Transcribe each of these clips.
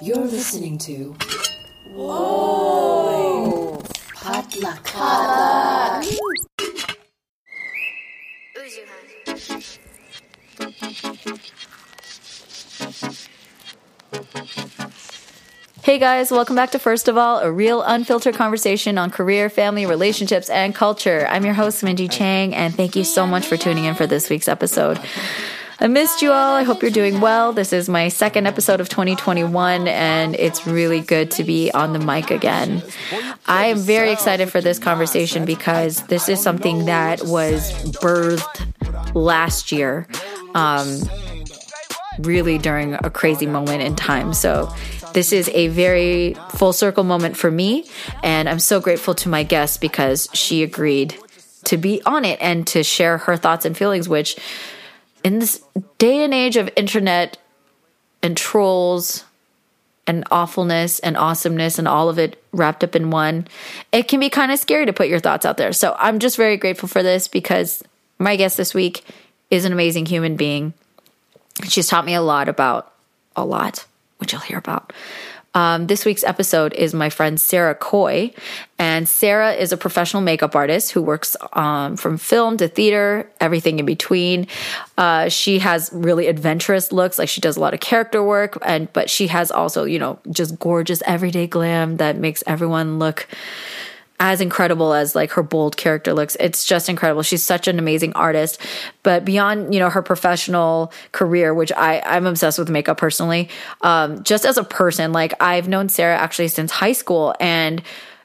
You're listening to. Whoa! Potluck. Potluck. Hey guys, welcome back to First of All, a real unfiltered conversation on career, family, relationships, and culture. I'm your host, Minji Chang, and thank you so much for tuning in for this week's episode. I missed you all. I hope you're doing well. This is my second episode of 2021, and it's really good to be on the mic again. I am very excited for this conversation because this is something that was birthed last year, um, really during a crazy moment in time. So, this is a very full circle moment for me, and I'm so grateful to my guest because she agreed to be on it and to share her thoughts and feelings, which in this day and age of internet and trolls and awfulness and awesomeness and all of it wrapped up in one, it can be kind of scary to put your thoughts out there. So I'm just very grateful for this because my guest this week is an amazing human being. She's taught me a lot about a lot which you'll hear about. Um, this week's episode is my friend Sarah Coy. And Sarah is a professional makeup artist who works um, from film to theater, everything in between. Uh, she has really adventurous looks, like she does a lot of character work, and but she has also, you know, just gorgeous everyday glam that makes everyone look as incredible as like her bold character looks. It's just incredible. She's such an amazing artist. But beyond, you know, her professional career, which I, I'm obsessed with makeup personally, um, just as a person, like I've known Sarah actually since high school and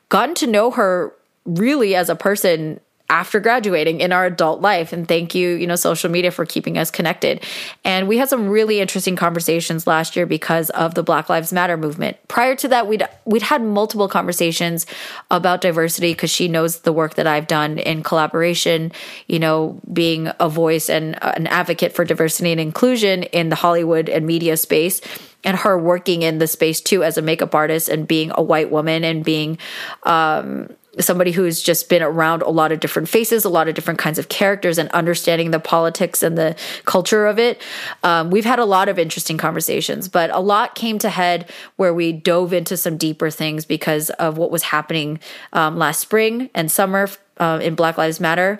gotten to know her really as a person after graduating in our adult life. And thank you you know social media for keeping us connected. And we had some really interesting conversations last year because of the black lives matter movement. Prior to that we'd we'd had multiple conversations about diversity because she knows the work that I've done in collaboration you know being a voice and an advocate for diversity and inclusion in the Hollywood and media space and her working in the space too as a makeup artist and being a white woman and being um somebody who's just been around a lot of different faces, a lot of different kinds of characters, and understanding the politics and the culture of it. Um, we've had a lot of interesting conversations, but a lot came to head where we dove into some deeper things because of what was happening um, last spring and summer uh, in Black Lives Matter.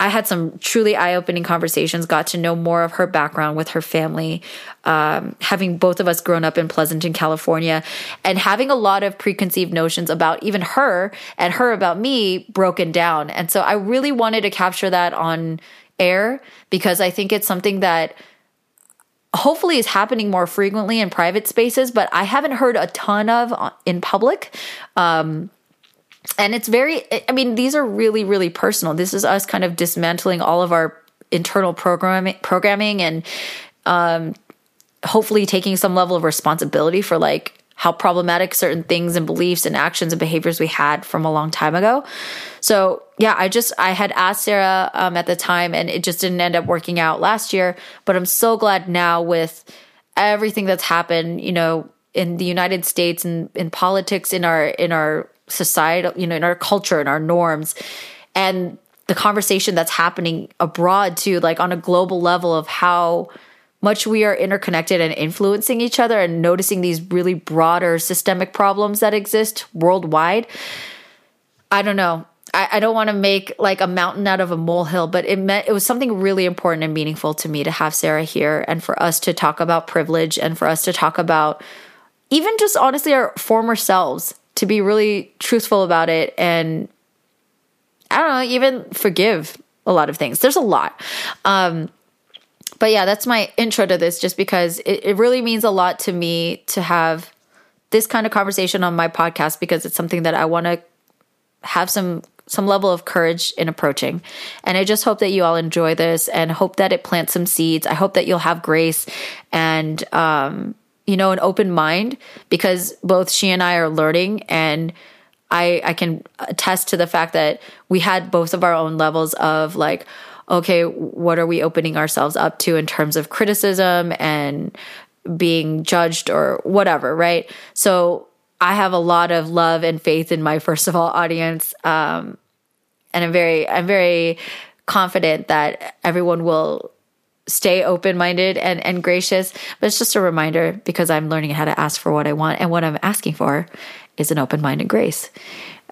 I had some truly eye opening conversations, got to know more of her background with her family, um, having both of us grown up in Pleasanton, California, and having a lot of preconceived notions about even her and her about me broken down. And so I really wanted to capture that on air because I think it's something that hopefully is happening more frequently in private spaces, but I haven't heard a ton of in public. Um, and it's very i mean these are really really personal. This is us kind of dismantling all of our internal programming programming and um, hopefully taking some level of responsibility for like how problematic certain things and beliefs and actions and behaviors we had from a long time ago. So yeah i just i had asked sarah um, at the time and it just didn't end up working out last year but i'm so glad now with everything that's happened you know in the united states and in politics in our in our societal, you know, in our culture and our norms and the conversation that's happening abroad too, like on a global level of how much we are interconnected and influencing each other and noticing these really broader systemic problems that exist worldwide. I don't know. I, I don't want to make like a mountain out of a molehill, but it meant it was something really important and meaningful to me to have Sarah here and for us to talk about privilege and for us to talk about even just honestly our former selves to be really truthful about it and I don't know, even forgive a lot of things. There's a lot. Um, but yeah, that's my intro to this just because it, it really means a lot to me to have this kind of conversation on my podcast because it's something that I want to have some some level of courage in approaching. And I just hope that you all enjoy this and hope that it plants some seeds. I hope that you'll have grace and um, you know, an open mind because both she and I are learning and I I can attest to the fact that we had both of our own levels of like okay, what are we opening ourselves up to in terms of criticism and being judged or whatever, right? So I have a lot of love and faith in my first of all audience um and I'm very I'm very confident that everyone will stay open minded and, and gracious. But it's just a reminder because I'm learning how to ask for what I want. And what I'm asking for is an open minded grace.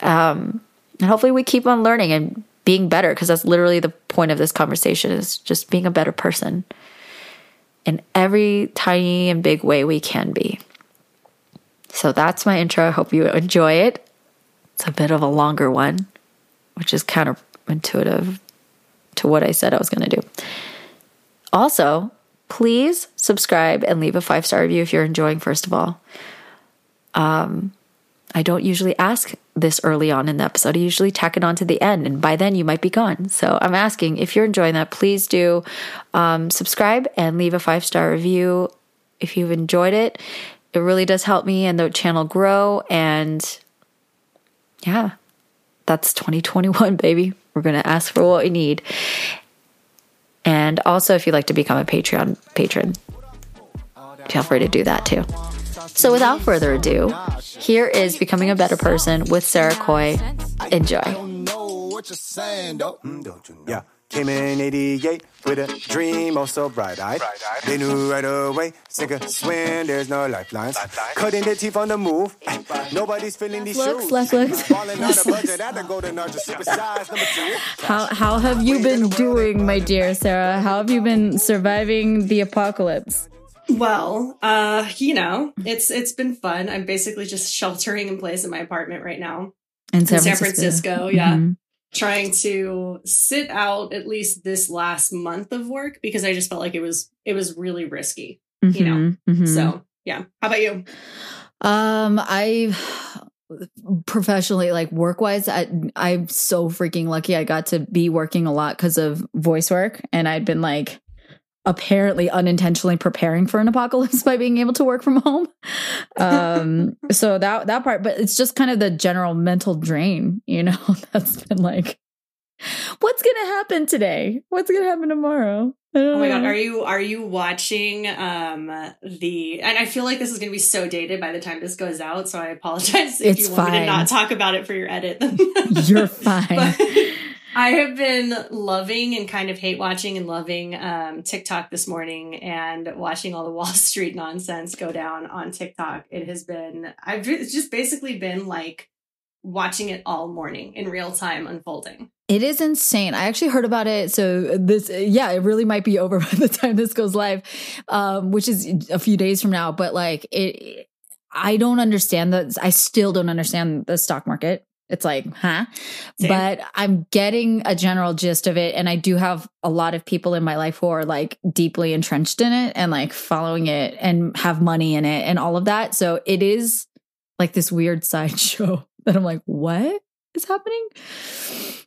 Um, and hopefully we keep on learning and being better because that's literally the point of this conversation is just being a better person in every tiny and big way we can be. So that's my intro. I hope you enjoy it. It's a bit of a longer one, which is counterintuitive to what I said I was going to do. Also, please subscribe and leave a five star review if you're enjoying, first of all. Um, I don't usually ask this early on in the episode. I usually tack it on to the end, and by then you might be gone. So I'm asking if you're enjoying that, please do um, subscribe and leave a five star review if you've enjoyed it. It really does help me and the channel grow. And yeah, that's 2021, baby. We're going to ask for what we need. And also, if you'd like to become a Patreon patron, feel free to do that too. So, without further ado, here is Becoming a Better Person with Sarah Coy. Enjoy. Yeah. Came in 88 with a dream oh so bright eyed. They knew right away, sink or swim, there's no lifelines. Cutting their teeth on the move. Nobody's feeling these Looks, shoes. looks, looks. Falling out of at the golden arch, supersized number two. How, how have you been doing, my dear Sarah? How have you been surviving the apocalypse? Well, uh, you know, it's it's been fun. I'm basically just sheltering in place in my apartment right now In in San Francisco. yeah, Mhm. Trying to sit out at least this last month of work because I just felt like it was it was really risky. You know, Mhm. Mhm. So yeah, how about you? Um, I professionally, like work wise, I, I'm so freaking lucky. I got to be working a lot because of voice work, and I'd been like apparently unintentionally preparing for an apocalypse by being able to work from home. Um, so that that part, but it's just kind of the general mental drain, you know, that's been like, what's gonna happen today? What's gonna happen tomorrow? Oh my god, are you are you watching um the and I feel like this is going to be so dated by the time this goes out, so I apologize if It's you want me to not talk about it for your edit. You're fine. But I have been loving and kind of hate watching and loving um, TikTok this morning and watching all the Wall Street nonsense go down on TikTok. It has been, I've just basically been like watching it all morning in real time unfolding. It is insane. I actually heard about it. So this, yeah, it really might be over by the time this goes live, um, which is a few days from now. But like it, I don't understand that. I still don't understand the stock market. It's like, huh? Same. But I'm getting a general gist of it. And I do have a lot of people in my life who are like deeply entrenched in it and like following it and have money in it and all of that. So it is like this weird sideshow that I'm like, what is happening?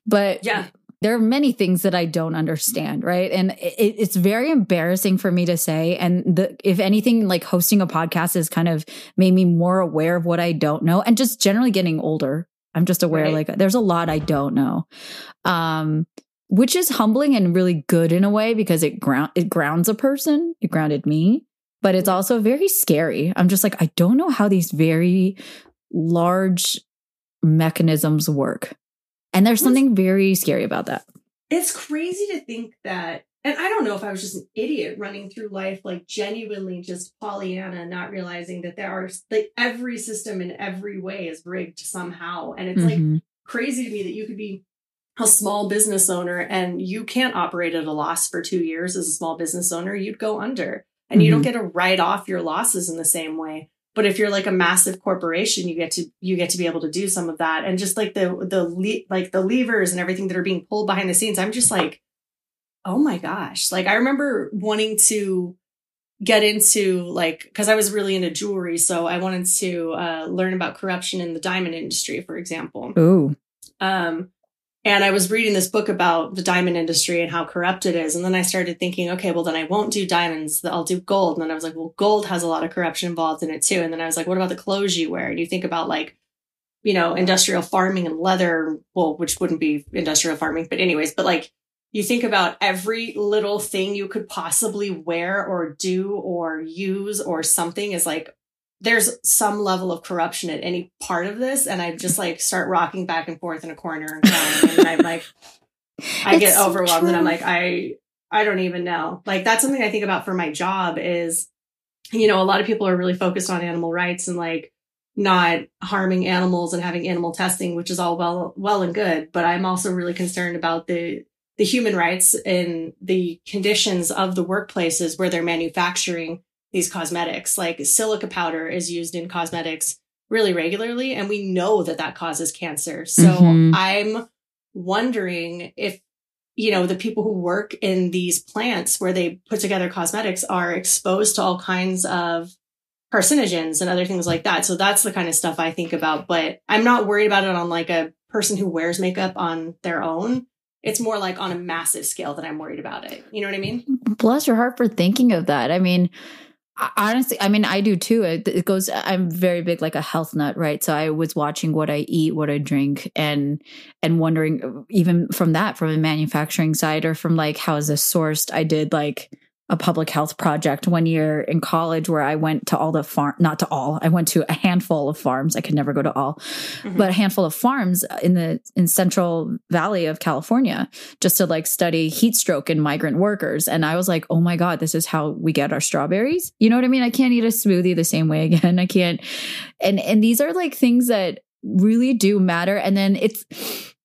But Yeah. there are many things that I don't understand, right? And it, it's very embarrassing for me to say. And the, if anything, like hosting a podcast has kind of made me more aware of what I don't know, and just generally getting older. I'm just aware, Right. like there's a lot I don't know, um, which is humbling and really good in a way because it ground it grounds a person. It grounded me, but it's also very scary. I'm just like I don't know how these very large mechanisms work. And there's something very scary about that. It's crazy to think that, and I don't know if I was just an idiot running through life, like genuinely just Pollyanna, not realizing that there are like every system in every way is rigged somehow. And it's like Mhm. crazy to me that you could be a small business owner and you can't operate at a loss for two years as a small business owner. You'd go under and you don't get to write off your losses in the same way. But if you're like a massive corporation, you get to you get to be able to do some of that, and just like the the le- like the levers and everything that are being pulled behind the scenes, I'm just like, oh my gosh! Like I remember wanting to get into like because I was really into jewelry, so I wanted to uh, learn about corruption in the diamond industry, for example. Ooh. Um, and I was reading this book about the diamond industry and how corrupt it is. And then I started thinking, okay, well, then I won't do diamonds. I'll do gold. And then I was like, well, gold has a lot of corruption involved in it too. And then I was like, what about the clothes you wear? And you think about like, you know, industrial farming and leather, well, which wouldn't be industrial farming, but anyways, but like, you think about every little thing you could possibly wear or do or use or something is like there's some level of corruption at any part of this and i just like start rocking back and forth in a corner and crying and i'm like i It's get so overwhelmed and i'm like i I don't even know. Like that's something I think about for my job is, you know, a lot of people are really focused on animal rights and like not harming animals and having animal testing, which is all well, well and good. But I'm also really concerned about the, the human rights and the conditions of the workplaces where they're manufacturing these cosmetics. Like silica powder is used in cosmetics really regularly, and we know that that causes cancer. So Mhm. I'm wondering if you know the people who work in these plants where they put together cosmetics are exposed to all kinds of carcinogens and other things like that so that's the kind of stuff i think about but i'm not worried about it on like a person who wears makeup on their own it's more like on a massive scale that i'm worried about it you know what i mean bless your heart for thinking of that. I mean, honestly, I mean, I do too. It, goes. I'm very big like a health nut, right? So I was watching what I eat, what I drink, and and wondering even from that, from a manufacturing side, or from like how is this sourced? I did like a public health project one year in college where I went to all the farm, not to all, I went to a handful of farms. I could never go to all, Mhm. but a handful of farms in the in Central Valley of California just to like study heat stroke in migrant workers. And I was like, oh my God, this is how we get our strawberries. You know what I mean? I can't eat a smoothie the same way again. I can't. And and these are like things that really do matter. And then it's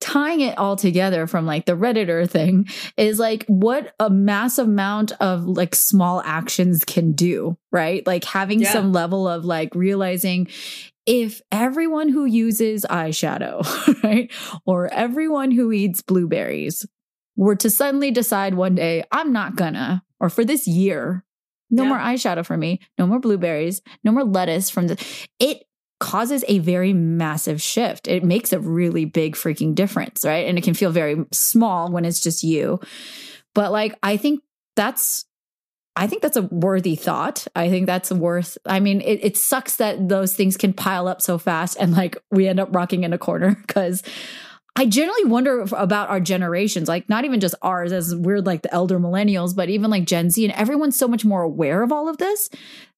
tying it all together from like the Redditor thing is like what a massive amount of like small actions can do, right? Like having Yeah. some level of like realizing if everyone who uses eyeshadow, right, or everyone who eats blueberries were to suddenly decide one day, I'm not gonna, or for this year, no Yeah. more eyeshadow for me, no more blueberries, no more lettuce from the, it causes a very massive shift. It makes a really big freaking difference, right? And it can feel very small when it's just you. But like, I think that's I think that's a worthy thought. I think that's worth. I mean, it, it sucks that those things can pile up so fast and like we end up rocking in a corner because I generally wonder if- about our generations, like not even just ours as we're like the elder millennials, but even like Gen Z and everyone's so much more aware of all of this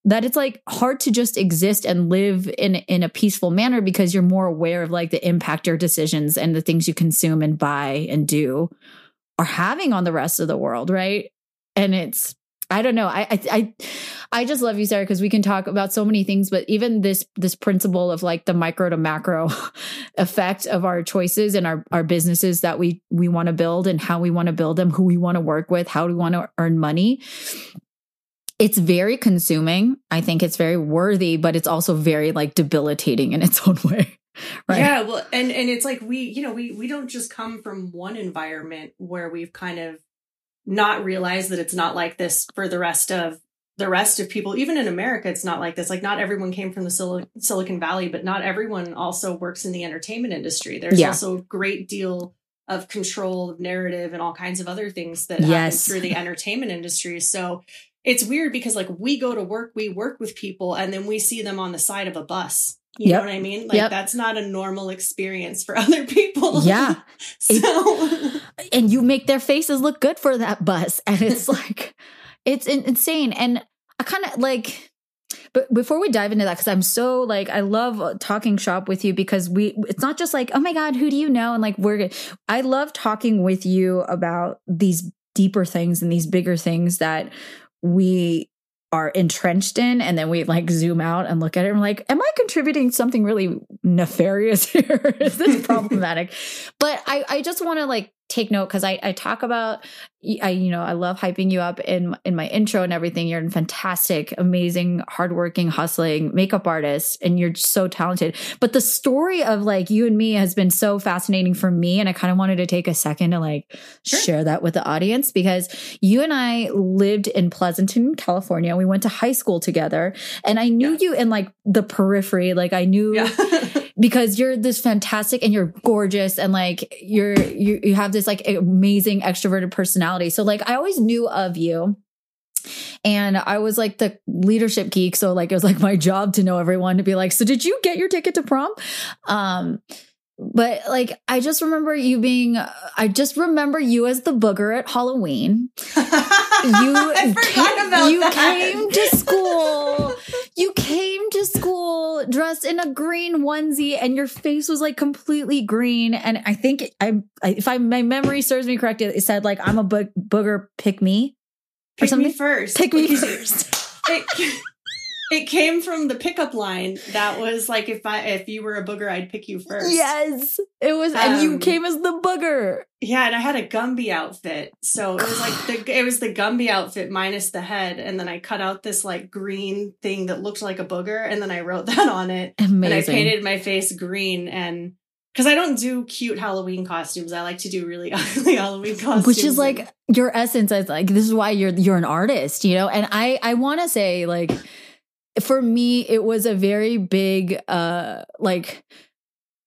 that it's like hard to just exist and live in in a peaceful manner because you're more aware of like the impact your decisions and the things you consume and buy and do are having on the rest of the world, right? And it's I don't know. I I I, just love you, Sarah, because we can talk about so many things, but even this this principle of like the micro to macro effect of our choices and our our businesses that we we want to build and how we want to build them, who we want to work with, how we want to earn money. It's very consuming. I think it's very worthy, but it's also very like debilitating in its own way. Right. Yeah, well, and and it's like we, you know, we we don't just come from one environment where we've kind of not realize that it's not like this for the rest of the rest of people. Even in America, it's not like this. Like not everyone came from the Sil- Silicon Valley, but not everyone also works in the entertainment industry. There's Yeah. also a great deal of control of narrative and all kinds of other things that Yes. happen through the entertainment industry. So it's weird because like we go to work, we work with people, and then we see them on the side of a bus. You Yep. know what I mean? Like Yep. that's not a normal experience for other people. Yeah. so and you make their faces look good for that bus. And it's like it's insane. And i kind of like but before we dive into that because i'm so like i love uh, talking shop with you because we it's not just like oh my god who do you know? And like we're i love talking with you about these deeper things and these bigger things that we are entrenched in. And then we like zoom out and look at it and like am i contributing something really nefarious here? Is this problematic? But i i just want to like take note because I, I talk about I you know I love hyping you up in in my intro and everything. You're a fantastic, amazing, hardworking, hustling makeup artist, and you're so talented. But the story of like you and me has been so fascinating for me, and I kind of wanted to take a second to like Sure. share that with the audience because you and I lived in Pleasanton, California. We went to high school together, and I knew Yeah. you in like the periphery. Like I knew yeah. because you're this fantastic and you're gorgeous and like you're you you have this like amazing extroverted personality. So like I always knew of you. And I was like the leadership geek. So like it was like my job to know everyone to be like, so did you get your ticket to prom? Um but like I just remember you being I just remember you as the booger at Halloween you came, you that. came to school you came to school dressed in a green onesie and your face was like completely green. And I think I, I if I my memory serves me correctly, it said like I'm a bo- booger pick me or Pick something. me first. Pick me first. It, it came from the pickup line that was like if I if you were a booger, I'd pick you first. Yes, it was, and you Um, came as the booger. Yeah, and I had a Gumby outfit. So it was like the it was the Gumby outfit minus the head, and then I cut out this like green thing that looked like a booger, and then I wrote that on it. Amazing. And I painted my face green and because I don't do cute Halloween costumes. I like to do really ugly Halloween costumes. which is like your essence as like this is why you're you're an artist you know and i i want to say like for me it was a very big uh like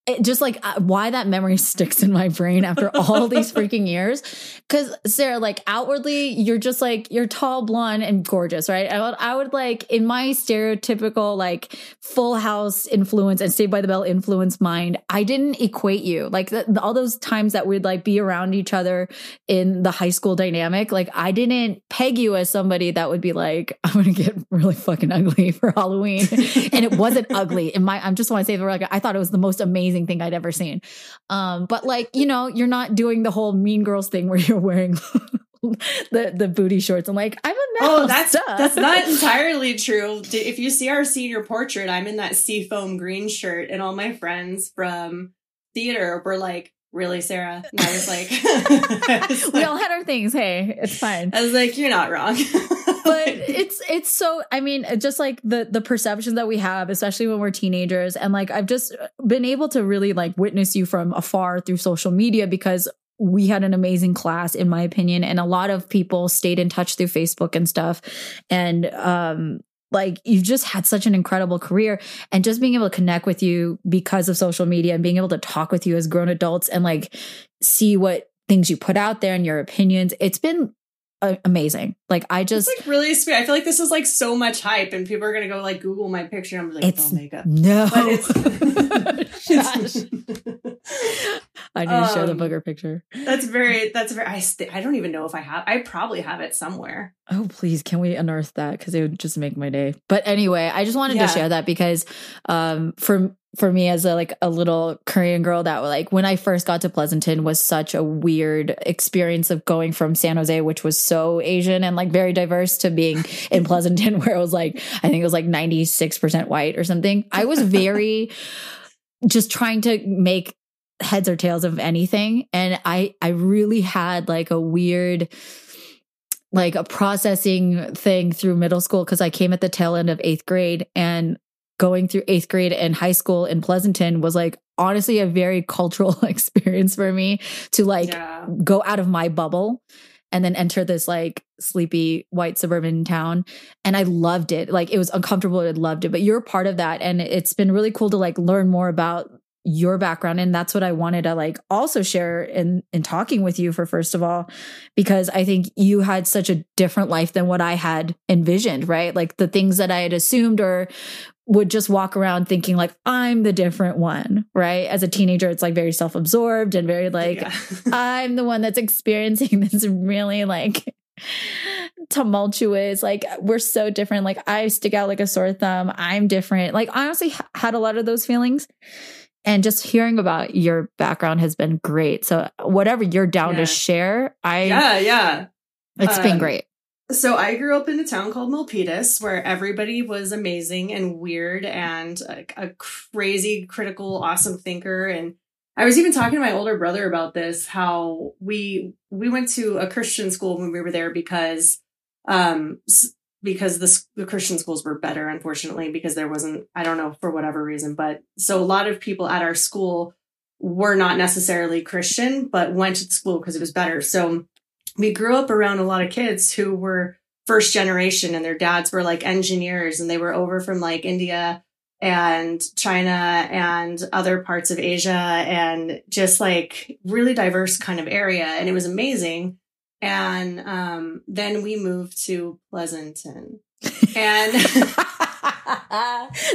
it just like uh, why that memory sticks in my brain after all these freaking years because sarah like outwardly you're just like you're tall blonde and gorgeous right I would, I would like in my stereotypical like full house influence and Saved by the Bell influence mind, I didn't equate you like the, the- all those times that we'd like be around each other in the high school dynamic. Like I didn't peg you as somebody that would be like, I'm gonna get really fucking ugly for Halloween, and it wasn't ugly. In my, i'm just want to say that like I thought it was the most amazing thing I'd ever seen. Um, but like you know, you're not doing the whole Mean Girls thing where you're wearing. the the booty shorts. I'm like, I'm a Oh, that's duh. that's not entirely true. If you see our senior portrait, I'm in that seafoam green shirt, and all my friends from theater were like, "Really, Sarah?" And I was like, we all had our things. Hey, it's fine. I was like, "You're not wrong." but it's it's so i mean just like the the perceptions that we have especially when we're teenagers and like i've just been able to really like witness you from afar through social media because we had an amazing class in my opinion and a lot of people stayed in touch through facebook and stuff and um like you've just had such an incredible career and just being able to connect with you because of social media and being able to talk with you as grown adults and like see what things you put out there and your opinions it's been amazing like i just it's like really sweet. I feel like this is like so much hype, and people are gonna go like Google my picture. I'm like, It's- "Oh makeup." No. But it's. I need to show the Um, booger picture. that's very that's very. I st- I don't even know if I have. I probably have it somewhere. Oh, please, can we unearth that? Because it would just make my day. But anyway, I just wanted Yeah. to share that because um, for for me as a like a little Korean girl that like when I first got to Pleasanton was such a weird experience of going from San Jose, which was so Asian and like very diverse, to being in Pleasanton where it was like I think it was like ninety six percent white or something. I was very just trying to make heads or tails of anything and i i really had like a weird like a processing thing through middle school because i came at the tail end of eighth grade and going through eighth grade and high school in pleasanton was like honestly a very cultural experience for me to like yeah. go out of my bubble and then enter this like sleepy white suburban town. And i loved it. Like it was uncomfortable i loved it. But you're part of that and it's been really cool to like learn more about your background and that's what i wanted to like also share in in talking with you for first of all because i think you had such a different life than what i had envisioned right? Like the things that i had assumed or would just walk around thinking like i'm the different one right as a teenager it's like very self-absorbed and very like Yeah. I'm the one that's experiencing this really like tumultuous. Like we're so different. Like I stick out like a sore thumb. I'm different. Like I honestly had a lot of those feelings. And just hearing about your background has been great. So whatever you're down Yeah. to share, I yeah, yeah. it's been Um, great. So I grew up in a town called Milpitas where everybody was amazing and weird and a, a crazy, critical, awesome thinker. And I was even talking to my older brother about this, how we we went to a Christian school when we were there because um because the, the Christian schools were better, unfortunately, because there wasn't, I don't know, for whatever reason. But so a lot of people at our school were not necessarily Christian, but went to school because it was better. So we grew up around a lot of kids who were first generation and their dads were like engineers and they were over from like India and China and other parts of Asia and just like really diverse kind of area. And it was amazing. And um, then we moved to Pleasanton. And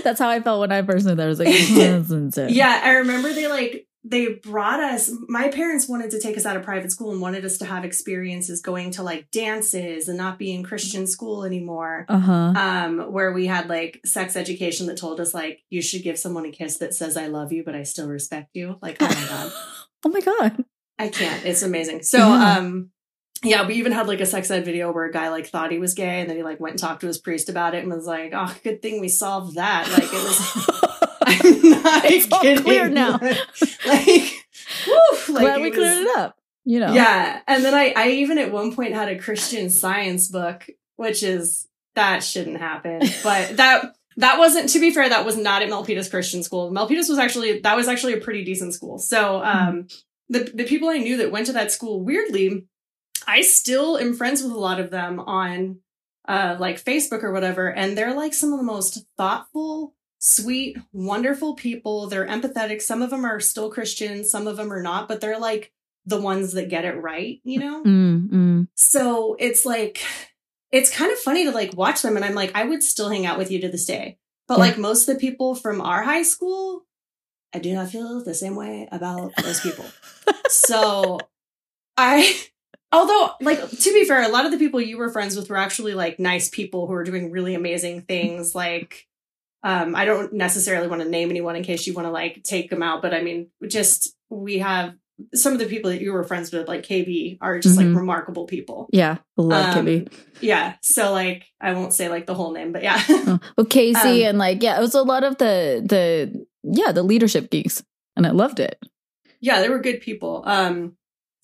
That's how I felt when I first moved there. I was like, "This yeah, I remember they like they brought us my parents wanted to take us out of private school and wanted us to have experiences going to like dances and not be in christian school anymore Uh huh. um where we had like sex education that told us like you should give someone a kiss that says i love you but i still respect you like oh my god Oh my god. i can't it's amazing so Yeah. um yeah we even had like a sex ed video where a guy like thought he was gay and then he like went and talked to his priest about it and was like oh good thing we solved that like it was not It's all kidding clear now. like woof, like Glad we it cleared it up. You know. yeah. And then I, I even at one point had a Christian science book, which is that shouldn't happen. But that that wasn't to be fair, that was not at Milpitas Christian School. Milpitas was actually that was actually a pretty decent school. So um the the people I knew that went to that school, weirdly, I still am friends with a lot of them on uh like Facebook or whatever, and they're like some of the most thoughtful, sweet, wonderful people. They're empathetic. Some of them are still Christian, some of them are not, but they're like the ones that get it right, you know? Mm, mm. So it's like, it's kind of funny to like watch them. And I'm like, I would still hang out with you to this day. But Yeah. like most of the people from our high school, I do not feel the same way about those people. so I, although like, to be fair, a lot of the people you were friends with were actually like nice people who were doing really amazing things. Like, um, I don't necessarily want to name anyone in case you want to like take them out, but I mean, just we have some of the people that you were friends with, like KB, are just Mhm. like remarkable people. Yeah. Love Um, Kibby. Yeah. So like I won't say like the whole name, but yeah. Oh, Well, Casey um, and like, yeah, it was a lot of the, the, yeah, the leadership geeks. And I loved it. yeah, they were good people. Um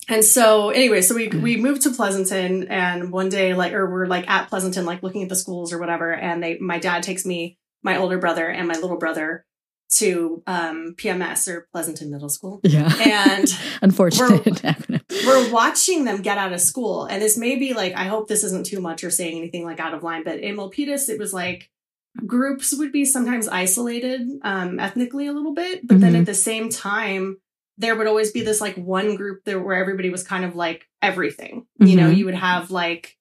and so anyway, so we we moved to Pleasanton and one day like or we're like at Pleasanton like looking at the schools or whatever and they my dad takes me, my older brother and my little brother to um PMS or Pleasanton Middle School. Yeah. And Unfortunate acronym. we're watching them get out of school. And this may be like, I hope this isn't too much or saying anything like out of line, but in Milpitas, it was like groups would be sometimes isolated um, ethnically a little bit. But then Mhm. at the same time, there would always be this like one group there where everybody was kind of like everything. You know, Mhm. you would have like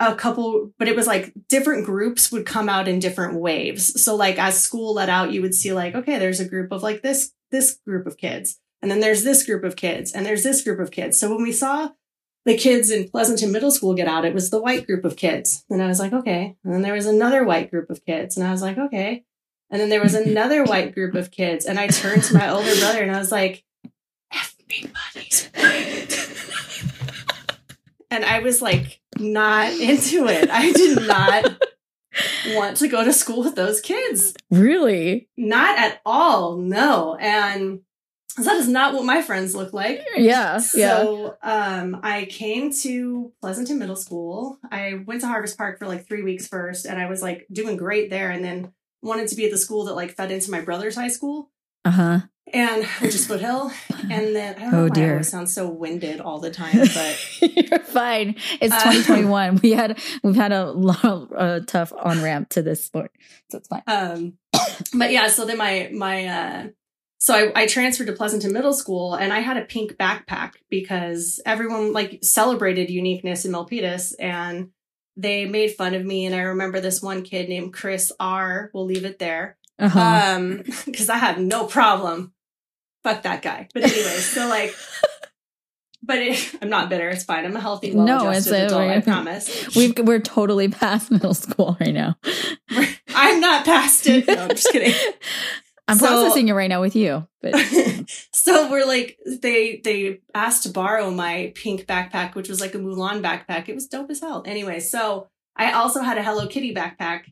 a couple, but it was like different groups would come out in different waves. So like as school let out, you would see like, okay, there's a group of like this, this group of kids. And then there's this group of kids and there's this group of kids. So when we saw the kids in Pleasanton Middle School get out, it was the white group of kids. And I was like, okay. And then there was another white group of kids. And I was like, okay. And then there was another white group of kids. And I turned to my older brother and I was like, everybody's white. and I was like, not into it. I did not want to go to school with those kids. Really? Not at all. No. And that is not what my friends look like. Yeah. yeah. Um, I came to Pleasanton Middle School. I went to Harvest Park for like three weeks first, and I was like doing great there. And then wanted to be at the school that like fed into my brother's high school, Uh huh. And which is Foothill. And then I don't Oh, know why I dear. always sound so winded all the time, but You're fine. It's Uh, 2021. we had we've had a long, uh, tough on ramp to this sport, so it's fine. um, but yeah. So then my my uh, so I, I transferred to Pleasanton Middle School, and I had a pink backpack because everyone like celebrated uniqueness in Milpitas, and they made fun of me. And I remember this one kid named Chris R. We'll leave it there, Uh-huh. um, because I have no problem. Fuck that guy. But anyway, so like. But it, I'm not bitter. It's fine. I'm a healthy, No, well-adjusted it's a- adult. I promise. We've we're totally past middle school right now. I'm not past it. No, I'm just kidding. I'm So- processing it right now with you, but so we're like they they asked to borrow my pink backpack which was like a mulan backpack it was dope as hell anyway so i also had a hello kitty backpack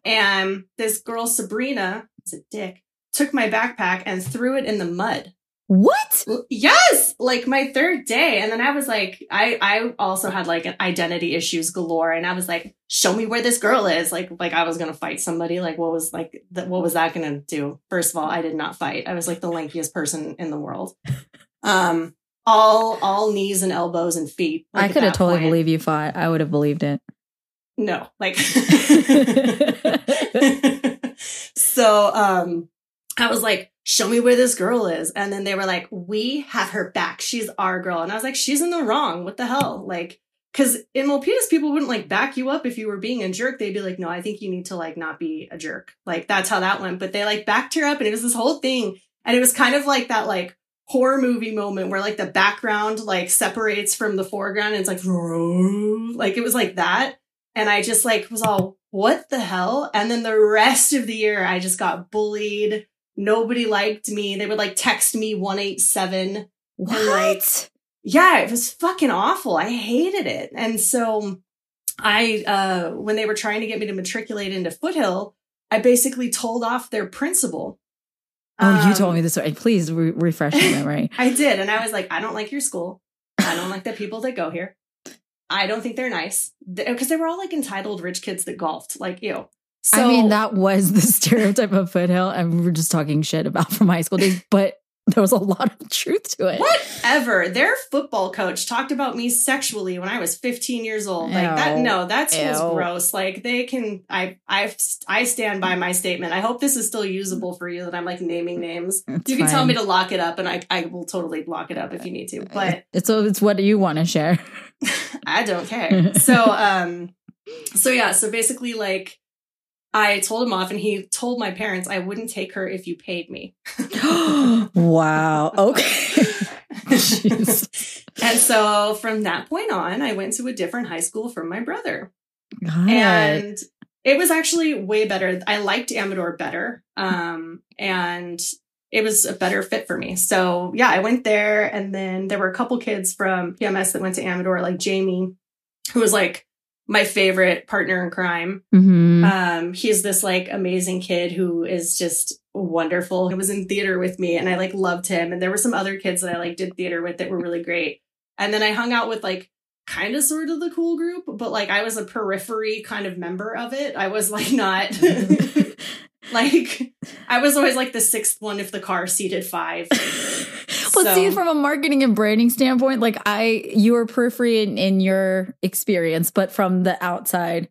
and this girl sabrina it's a dick took my backpack and threw it in the mud. What? yes! Like my third day. And then i was like i i also had like an identity issues galore. And i was like show me where this girl is. Like like i was gonna fight somebody. Like what was like th- what was that gonna do? First of all i did not fight. I was like the lankiest person in the world. Um all all knees and elbows and feet. Like, I could have totally point. believed you fought. I would have believed it. no like so um i was like show me where this girl is and then they were like we have her back she's our girl and i was like she's in the wrong what the hell like because in Milpitas, people wouldn't like back you up if you were being a jerk. They'd be like, no, I think you need to like not be a jerk. Like that's how that went. But they like backed her up and it was this whole thing. And it was kind of like that, like horror movie moment where like the background like separates from the foreground and it's like like it was like that and i just like was all what the hell and then the rest of the year i just got bullied nobody liked me they would like text me 187 What? And, like, yeah it was fucking awful i hated it and so i uh when they were trying to get me to matriculate into foothill i basically told off their principal oh, you Um, told me this. Right. Please re- refresh my memory. I did. And I was like, I don't like your school. I don't like the people that go here. I don't think they're nice. Because they were all like entitled rich kids that golfed. Like, ew. So, I mean, that was the stereotype of Foothill, and we were just talking shit about from high school days, but there was a lot of truth to it. whatever. Their football coach talked about me sexually when I was 15 years old. Like that. No, that school's Ew. gross. Like they can. I I I stand by my statement. I hope this is still usable for you. That I'm like naming names. It's you can tell me to lock it up, and I I will totally lock it up if you need to. But It's it's what you want to share. I don't care. So, um, so yeah, so basically, like, I told him off, and he told my parents I wouldn't take her if you paid me. wow. Okay. And so from that point on, I went to a different high school from my brother, Got it. and it was actually way better. I liked Amador better, um, and it was a better fit for me. So yeah, I went there, and then there were a couple kids from PMS that went to Amador, like Jamie, who was like my favorite partner in crime. Mhm. Um, he's this like amazing kid who is just wonderful. He was in theater with me and I like loved him. And there were some other kids that I like did theater with that were really great. And then I hung out with like kind of sort of the cool group, but like I was a periphery kind of member of it. I was like not like I was always like the sixth one if the car seated five. But see, So- from a marketing and branding standpoint, like I, you are periphery in, in your experience, but from the outside,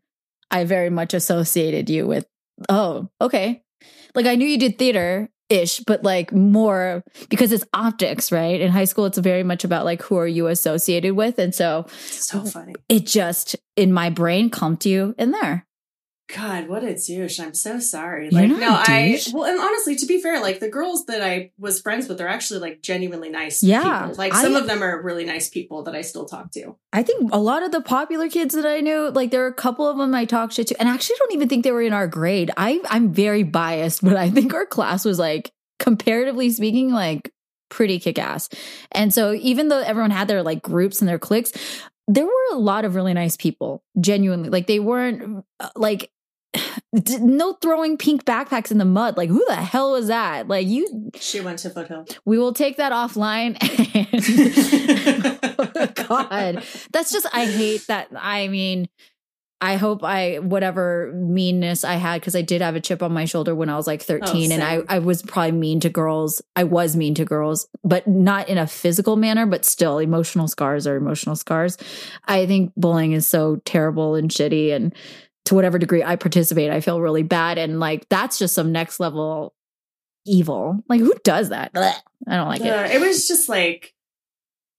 I very much associated you with, oh, okay. Like I knew you did theater ish, but like more because it's optics, right? In high school, it's very much about like who are you associated with. And so So funny. it just in my brain clumped you in there. God, what a douche. I'm so sorry. Like, no, I, well, and honestly, to be fair, like the girls that I was friends with are actually like genuinely nice Yeah, people. Like I- some of them are really nice people that I still talk to. I think a lot of the popular kids that I knew, like there are a couple of them I talked shit to, and I actually don't even think they were in our grade. I I'm very biased, but I think our class was like comparatively speaking, like pretty kick ass. And so even though everyone had their like groups and their cliques, there were a lot of really nice people. Genuinely, like they weren't uh, like. No throwing pink backpacks in the mud. Like, who the hell was that? Like, you, She went to Foothill. we will take that offline. And God, that's just I hate that. I mean, I hope I whatever meanness I had because I did have a chip on my shoulder when I was like oh, thirteen, and I. I was probably mean to girls. I was mean to girls, but not in a physical manner. But still, emotional scars are emotional scars. I think bullying is so terrible and shitty, and to whatever degree I participate, I feel really bad, and like that's just some next level evil. Like who does that? Blech. I don't like it. Uh, it was just like,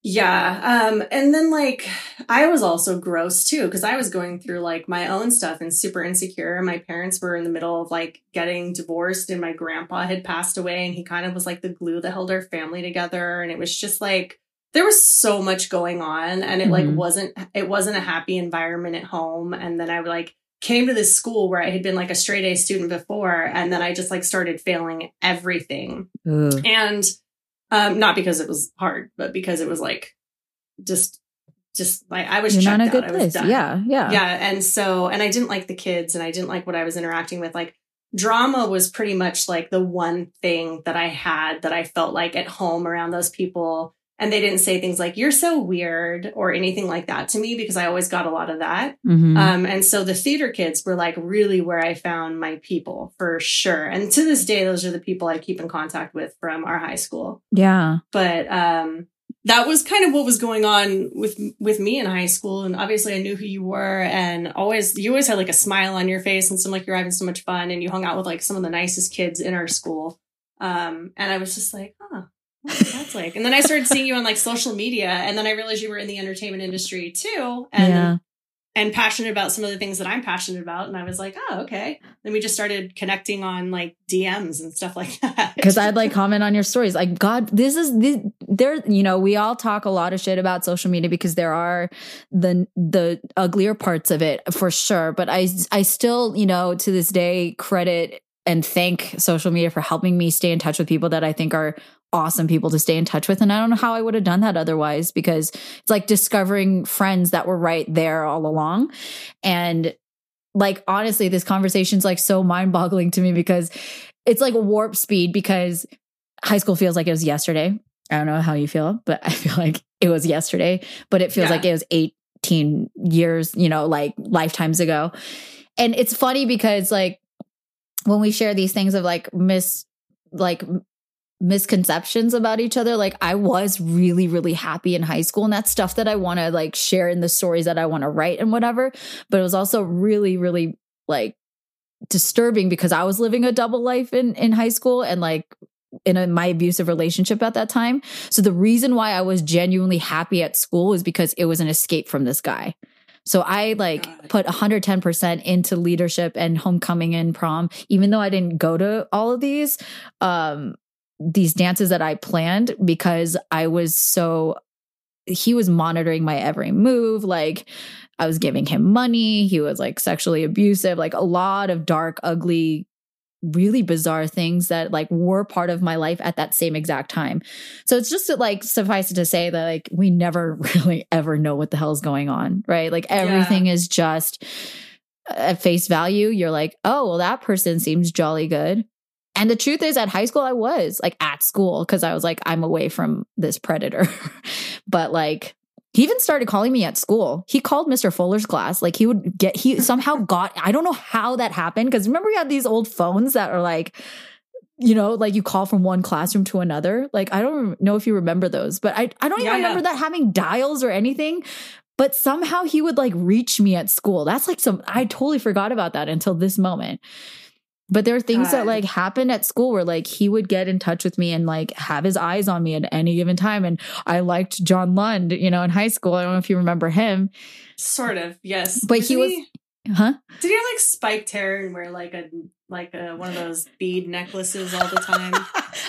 yeah. Um, and then like I was also gross too because I was going through like my own stuff and super insecure. My parents were in the middle of like getting divorced, and my grandpa had passed away, and he kind of was like the glue that held our family together. And it was just like there was so much going on, and it like Mhm. wasn't it wasn't a happy environment at home. And then I would like came to this school where I had been like a straight A student before, and then I just like started failing everything Ugh. and um not because it was hard but because it was like just just like i was You're checked not a out. good I was place. done. Yeah, yeah, yeah and so and i didn't like the kids and i didn't like what i was interacting with like drama was pretty much like the one thing that i had that i felt like at home around those people and they didn't say things like you're so weird or anything like that to me because i always got a lot of that Mhm. um, and so the theater kids were like really where I found my people for sure. And to this day, those are the people I keep in contact with from our high school. yeah. But um, that was kind of what was going on with with me in high school. And obviously, I knew who you were, and always you always had like a smile on your face and seemed like you're having so much fun. And you hung out with like some of the nicest kids in our school. Um, and I was just like, huh. That's like, and then I started seeing you on like social media, and then I realized you were in the entertainment industry too. And yeah. and passionate about some of the things that I'm passionate about. And I was like, oh, okay. Then we just started connecting on like DMs and stuff like that. Because I'd like comment on your stories. Like, God, this is this, there. You know, we all talk a lot of shit about social media because there are the the uglier parts of it for sure. But I I still, you know, to this day credit and thank social media for helping me stay in touch with people that I think are awesome people to stay in touch with. And I don't know how I would have done that otherwise because it's like discovering friends that were right there all along. And like, honestly, this conversation's like so mind boggling to me because it's like warp speed because high school feels like it was yesterday. I don't know how you feel, but I feel like it was yesterday, but it feels Yeah. like it was 18 years, you know, like lifetimes ago. And it's funny because like when we share these things of like miss like misconceptions about each other. Like i was really really happy in high school and that's stuff that i want to like share in the stories that i want to write and whatever but it was also really really like disturbing because i was living a double life in in high school and like in a, my abusive relationship at that time. So the reason why i was genuinely happy at school is because it was an escape from this guy. So I like God. put 110% into leadership and homecoming and prom, even though I didn't go to all of these, um, these dances that I planned because I was so, he was monitoring my every move. Like I was giving him money. He was like sexually abusive, like a lot of dark, ugly, really bizarre things that like were part of my life at that same exact time. So it's just like suffice it to say that like we never really ever know what the hell's going on, right? Like everything is just at face value. You're like, oh, well, that person seems jolly good. And the truth is, at high school, I was like at school because I was like, I'm away from this predator. but like, he even started calling me at school. He called Mr. Fuller's class. Like he would get, he somehow got, I don't know how that happened. Cause remember we had these old phones that are like, you know, like you call from one classroom to another. Like I don't know if you remember those, but I, I don't even Yeah, yeah. remember that having dials or anything. But somehow he would like reach me at school. That's like some, I totally forgot about that until this moment. But there are things that like happened at school where like he would get in touch with me and like have his eyes on me at any given time. And I liked John Lund, you know, in high school. I don't know if you remember him, Sort of, yes. But he Did was- huh? Did he have like spiked hair and wear like a like a one of those bead necklaces all the time?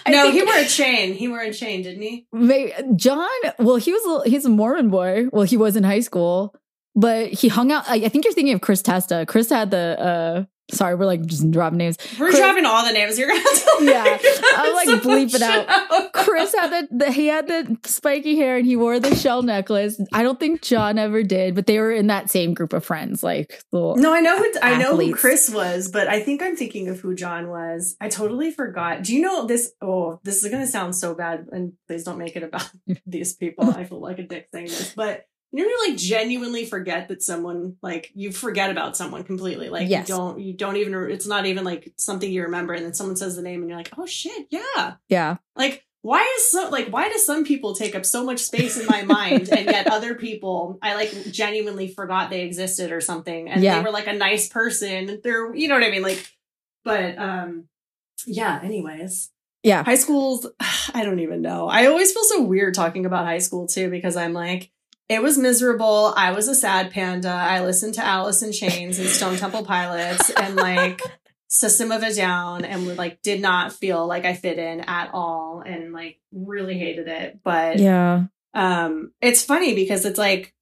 No, he wore a chain. He wore a chain, didn't he? Maybe, John, well, he was a, he's a Mormon boy. Well, he was in high school, but he hung out. I, I think you're thinking of Chris Testa. Chris had the. uh Sorry, we're like just dropping names. We're Chris- dropping all the names. You're gonna have to Yeah, I'm, like, so bleep it out. Chris had the, the he had the spiky hair and he wore the shell necklace. I don't think John ever did, but they were in that same group of friends. Like, the, No, I know who I know who Chris was, but I think I'm thinking of who John was. I totally forgot. Do you know this? Oh, this is gonna sound so bad, and please don't make it about these people. I feel like a dick saying this, but you know, like genuinely forget that someone like you forget about someone completely. Like Yes. you don't, you don't even. It's not even like something you remember, and then someone says the name, and you're like, oh shit, yeah. yeah, Like why is so like why do some people take up so much space in my mind and yet other people I like genuinely forgot they existed or something and Yeah. they were like a nice person. They're you know what I mean? Like but um yeah, anyways. yeah. High school's I don't even know. I always feel so weird talking about high school too because I'm like it was miserable. I was a sad panda. I listened to Alice in Chains and Stone Temple Pilots and like System of a Down and would like did not feel like I fit in at all and like really hated it. But Yeah. um it's funny because it's like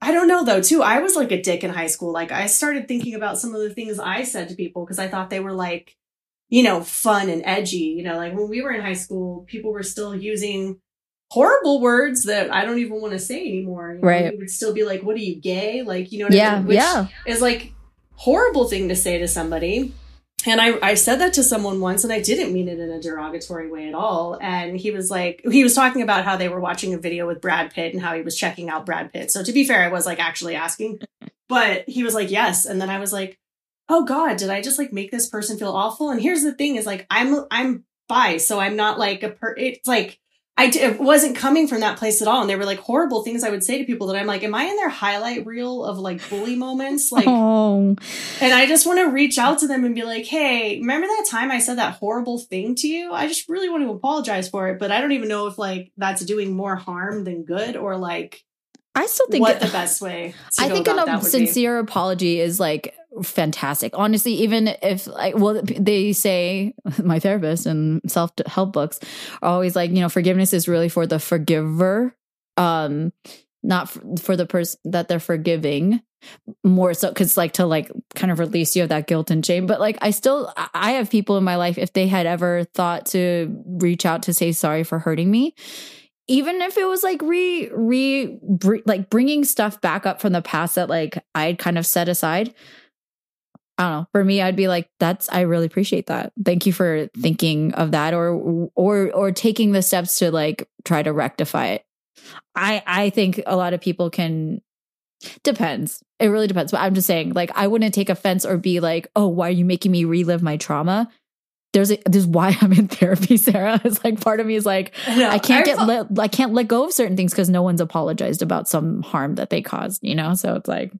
I don't know though too. I was like a dick in high school. Like I started thinking about some of the things I said to people because I thought they were like you know fun and edgy. You know, like when we were in high school, people were still using horrible words that I don't even want to say anymore. You know, Right. You would still be like, "What are you gay?" Like you know what I mean? Which Yeah. is like horrible thing to say to somebody. And I, I said that to someone once and I didn't mean it in a derogatory way at all. And he was like, he was talking about how they were watching a video with Brad Pitt and how he was checking out Brad Pitt. So to be fair, I was like actually asking, but he was like, yes. And then I was like, oh God, did I just like make this person feel awful? And here's the thing is like, I'm, I'm bi. So I'm not like a per, it's like, I d- it wasn't coming from that place at all. And they were like horrible things I would say to people that I'm like, am I in their highlight reel of like bully moments? Like, oh, and I just want to reach out to them and be like, hey, remember that time I said that horrible thing to you? I just really want to apologize for it, but I don't even know if like that's doing more harm than good or like I still think what the best way. I think a sincere apology is like fantastic. Honestly, even if like, well, they say my therapist and self help books are always like, you know, forgiveness is really for the forgiver, um, not for, for the person that they're forgiving. More so, because like to like kind of release you of that guilt and shame. But like, I still, I- have people in my life if they had ever thought to reach out to say sorry for hurting me, even if it was like re re br- like bringing stuff back up from the past that like I'd kind of set aside. I don't know. For me, I'd be like, "That's I really appreciate that. Thank you for thinking of that, or or or taking the steps to like try to rectify it." I I think a lot of people can. Depends. It really depends. But I'm just saying, like, I wouldn't take offense or be like, "Oh, why are you making me relive my trauma?" There's a, there's why I'm in therapy, Sarah. It's like part of me is like. No, I can't get felt- let, I can't let go of certain things because no one's apologized about some harm that they caused, you know? So it's like,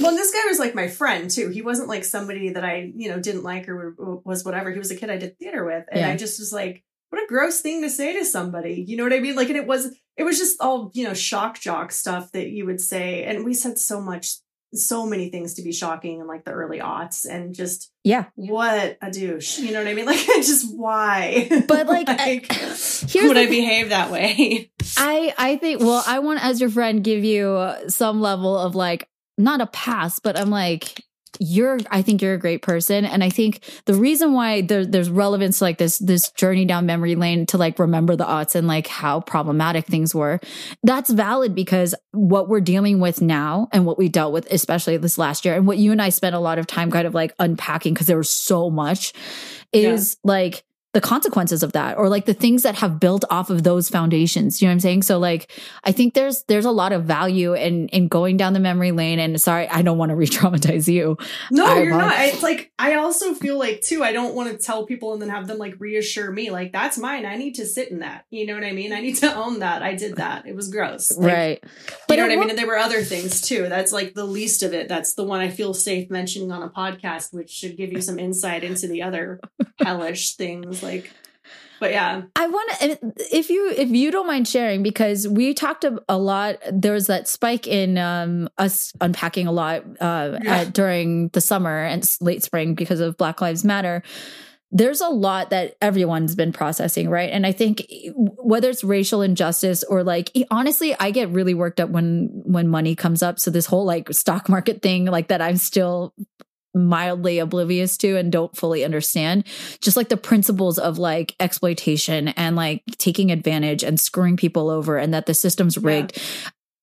Well, and this guy was like my friend too. He wasn't like somebody that I, you know, didn't like or was whatever. He was a kid I did theater with, and Yeah. I just was like, what a gross thing to say to somebody. You know what I mean? Like, and it was, it was just all you know, shock jock stuff that you would say, and we said so much, so many things to be shocking in like the early aughts, and just yeah. what a douche. You know what I mean? Like, just why? But like, uh, I- here's would the I behave that way? I I think well, I want as your friend give you some level of like not a pass, but I'm like you're I think you're a great person. And I think the reason why there, there's relevance to like this this journey down memory lane to like remember the aughts and like how problematic things were that's valid because what we're dealing with now and what we dealt with especially this last year and what you and I spent a lot of time kind of like unpacking because there was so much is like the consequences of that or like the things that have built off of those foundations you know what i'm saying so like i think there's there's a lot of value in in going down the memory lane and sorry i don't want to re-traumatize you No, I you're want- not. It's like I also feel like too. I don't want to tell people and then have them like reassure me. Like that's mine. I need to sit in that. You know what I mean? I need to own that. I did that. It was gross. Like, right you know what I mean? And there were other things too. That's like the least of it. That's the one I feel safe mentioning on a podcast, which should give you some insight into the other hellish things. Like, but yeah, I want to, if you if you don't mind sharing, because we talked a, lot. There was that spike in um, us unpacking a lot uh, Yeah. at, during the summer and late spring because of Black Lives Matter. There's a lot that everyone's been processing, right? And I think whether it's racial injustice or like honestly, I get really worked up when when money comes up. So this whole like stock market thing, like that, I'm still mildly oblivious to and don't fully understand just like the principles of like exploitation and like taking advantage and screwing people over and that the system's rigged.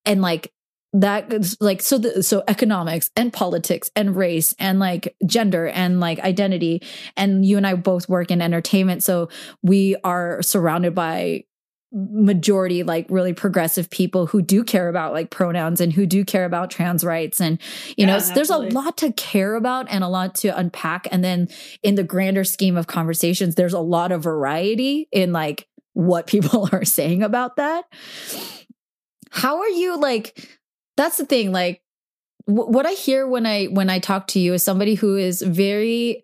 And like that like so the, so economics and politics and race and like gender and like identity and you and I both work in entertainment so we are surrounded by majority like really progressive people who do care about like pronouns and who do care about trans rights and you know Yeah, it's- there's a lot to care about and a lot to unpack. And then in the grander scheme of conversations there's a lot of variety in like what people are saying about that. How are you like that's the thing like wh- what i hear when i when i talk to you is somebody who is very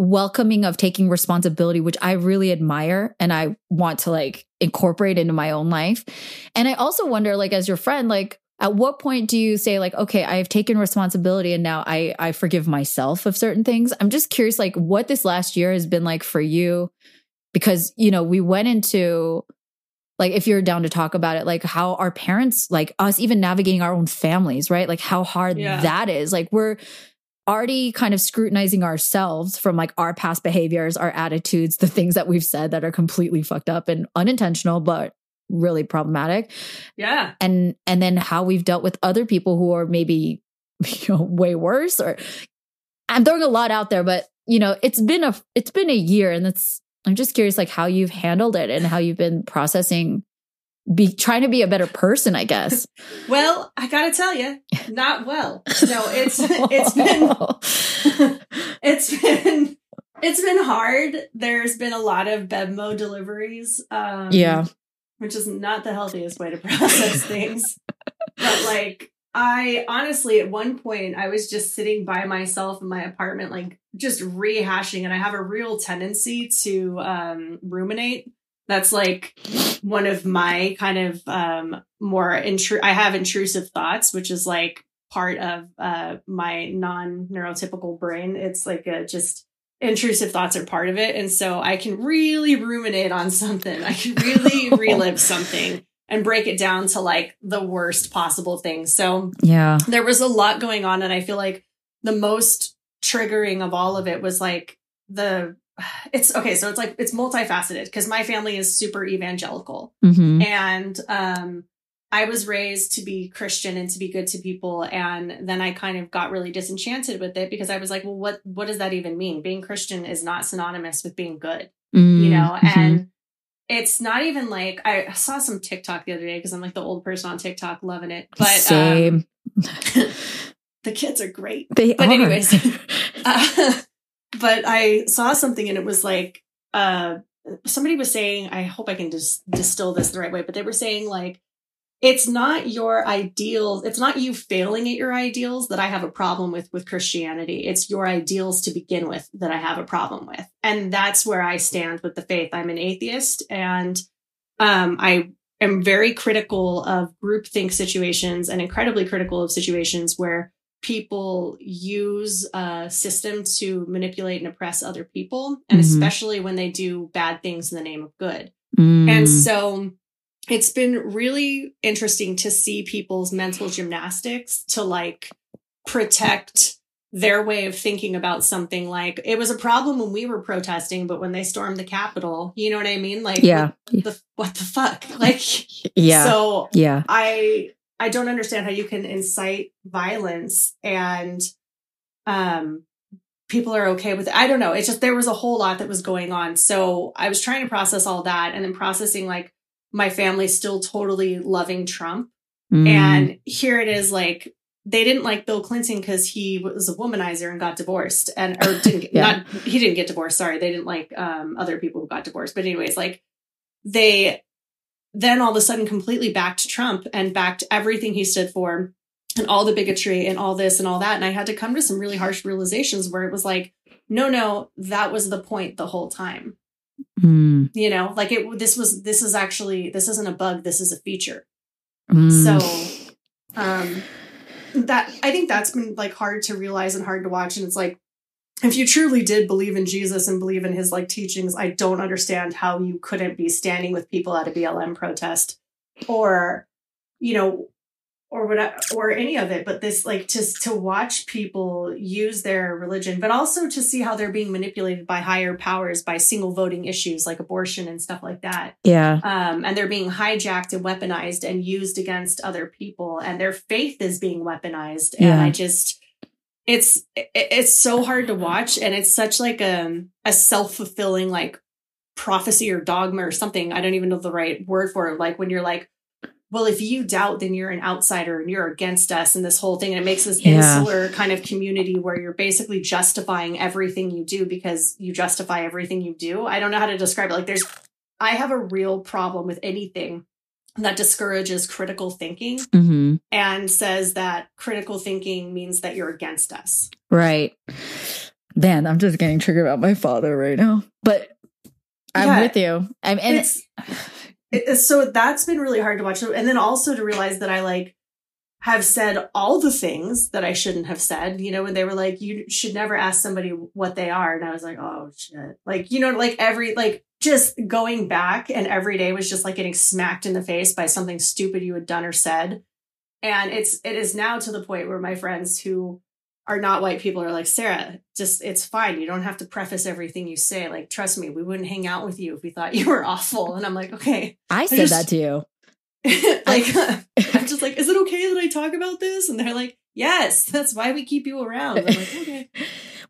welcoming of taking responsibility which i really admire and i want to like incorporate into my own life. And i also wonder like as your friend like at what point do you say like okay i've taken responsibility and now i i forgive myself of certain things. I'm just curious like what this last year has been like for you because you know we went into like if you're down to talk about it like how our parents like us even navigating our own families right? Like how hard Yeah. that is. Like we're already kind of scrutinizing ourselves from like our past behaviors our attitudes the things that we've said that are completely fucked up and unintentional but really problematic yeah. and and then how we've dealt with other people who are maybe you know way worse or i'm throwing a lot out there but you know it's been a it's been a year and it's i'm just curious like how you've handled it and how you've been processing be trying to be a better person i guess Well, I gotta tell you, not well. No, it's it's been it's been it's been hard. There's been a lot of BevMo deliveries. Um, yeah which is not the healthiest way to process things. But like, I honestly, at one point, I was just sitting by myself in my apartment, like just rehashing, and I have a real tendency to um, ruminate. That's like one of my kind of um more intru I have intrusive thoughts, which is like part of uh my non-neurotypical brain. It's like a just intrusive thoughts are part of it. And so I can really ruminate on something. I can really relive something and break it down to like the worst possible thing. So Yeah. there was a lot going on. And I feel like the most triggering of all of it was like the, it's okay. So it's like, it's multifaceted because my family is super evangelical hmm and um I was raised to be Christian and to be good to people and then I kind of got really disenchanted with it because I was like well what what does that even mean being Christian is not synonymous with being good Mm-hmm. you know and it's not even like I saw some TikTok the other day because I'm like the old person on TikTok loving it but same. um the kids are great they but are. anyways. uh, but I saw something and it was like uh somebody was saying I hope I can just distill this the right way but they were saying like it's not your ideals it's not you failing at your ideals that I have a problem with with Christianity. It's your ideals to begin with that I have a problem with. And that's where I stand with the faith. I'm an atheist and um I am very critical of groupthink situations and incredibly critical of situations where people use a system to manipulate and oppress other people, and Mhm. especially when they do bad things in the name of good. Mm. And so it's been really interesting to see people's mental gymnastics to like protect their way of thinking about something like it was a problem when we were protesting but when they stormed the capitol you know what i mean like yeah. what the, what the fuck like Yeah. so yeah. I I don't understand how you can incite violence and um people are okay with it. I don't know. It's just there was a whole lot that was going on. So I was trying to process all that and then processing like my family still totally loving Trump. Mm. And here it is like they didn't like Bill Clinton because he was a womanizer and got divorced and or didn't get, Yeah. not he didn't get divorced. Sorry, they didn't like um other people who got divorced. But anyways, like they then all of a sudden completely backed Trump and backed everything he stood for and all the bigotry and all this and all that. And I had to come to some really harsh realizations where it was like, no, no, that was the point the whole time. Mm. You know, like it this was this is actually this isn't a bug, this is a feature. Mm. So um that I think that's been like hard to realize and hard to watch. And it's like if you truly did believe in Jesus and believe in his like teachings, I don't understand how you couldn't be standing with people at a BLM protest or, you know, or what or any of it. But this like just to watch people use their religion, but also to see how they're being manipulated by higher powers by single voting issues like abortion and stuff like that yeah. um, and they're being hijacked and weaponized and used against other people and their faith is being weaponized yeah. and i just it's it's so hard to watch and it's such like a, a self-fulfilling like prophecy or dogma or something. I don't even know the right word for it. Like when you're like well if you doubt then you're an outsider and you're against us and this whole thing. And it makes this Yeah. insular kind of community where you're basically justifying everything you do because you justify everything you do. I don't know how to describe it. Like there's I have a real problem with anything that discourages critical thinking hmm and says that critical thinking means that you're against us. Right. Man, I'm just getting triggered about my father right now. But I'm Yeah. with you. I'm and it's, it- so that's been really hard to watch. And then also to realize that I like have said all the things that I shouldn't have said, you know, when they were like, you should never ask somebody what they are. And I was like, oh shit. Like, you know, like every, like just going back and every day was just like getting smacked in the face by something stupid you had done or said. And it's, it is now to the point where my friends who are not white people are like, Sarah, just, it's fine. You don't have to preface everything you say. Like, trust me, we wouldn't hang out with you if we thought you were awful. And I'm like, okay. I said just- that to you. like I'm just like, is it okay that I talk about this? And they're like, yes, that's why we keep you around. I'm like, okay.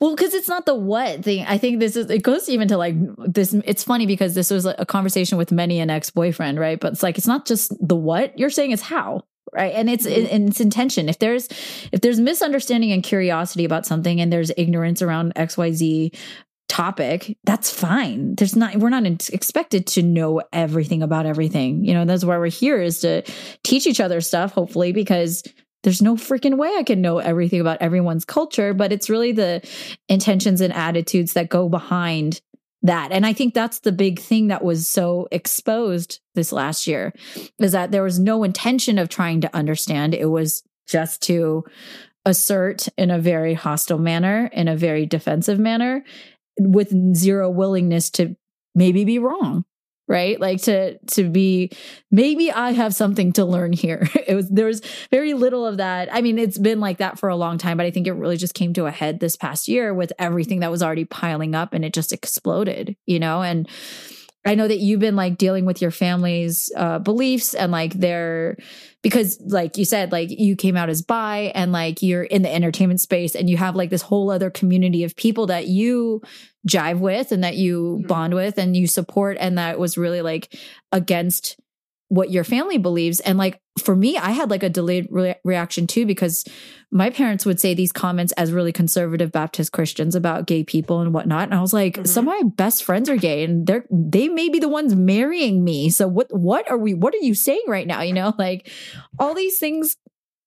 Well, because it's not the what thing. I think this is, it goes even to like this. It's funny because this was a conversation with many an ex boyfriend, right? But it's like, it's not just the what you're saying, it's how. Right. And it's Mhm. and it's intention. If there's if there's misunderstanding and curiosity about something and there's ignorance around XYZ topic, that's fine. There's not we're not expected to know everything about everything. You know, that's why we're here is to teach each other stuff, hopefully, because there's no freaking way I can know everything about everyone's culture, but it's really the intentions and attitudes that go behind that. And I think that's the big thing that was so exposed this last year is that there was no intention of trying to understand. It was just to assert in a very hostile manner, in a very defensive manner, with zero willingness to maybe be wrong right? Like to to be maybe i have something to learn here. It was there was very little of that. I mean it's been like that for a long time but i think it really just came to a head this past year with everything that was already piling up and it just exploded you know? And I know that you've been like dealing with your family's uh, beliefs and like their because like you said like you came out as bi and like you're in the entertainment space and you have like this whole other community of people that you jive with and that you mm-hmm. bond with and you support and that was really like against what your family believes. And like for me i had like a delayed re- reaction too because my parents would say these comments as really conservative baptist christians about gay people and whatnot. And i was like mm-hmm. some of my best friends are gay and they're they may be the ones marrying me. So what what are we what are you saying right now? You know like all these things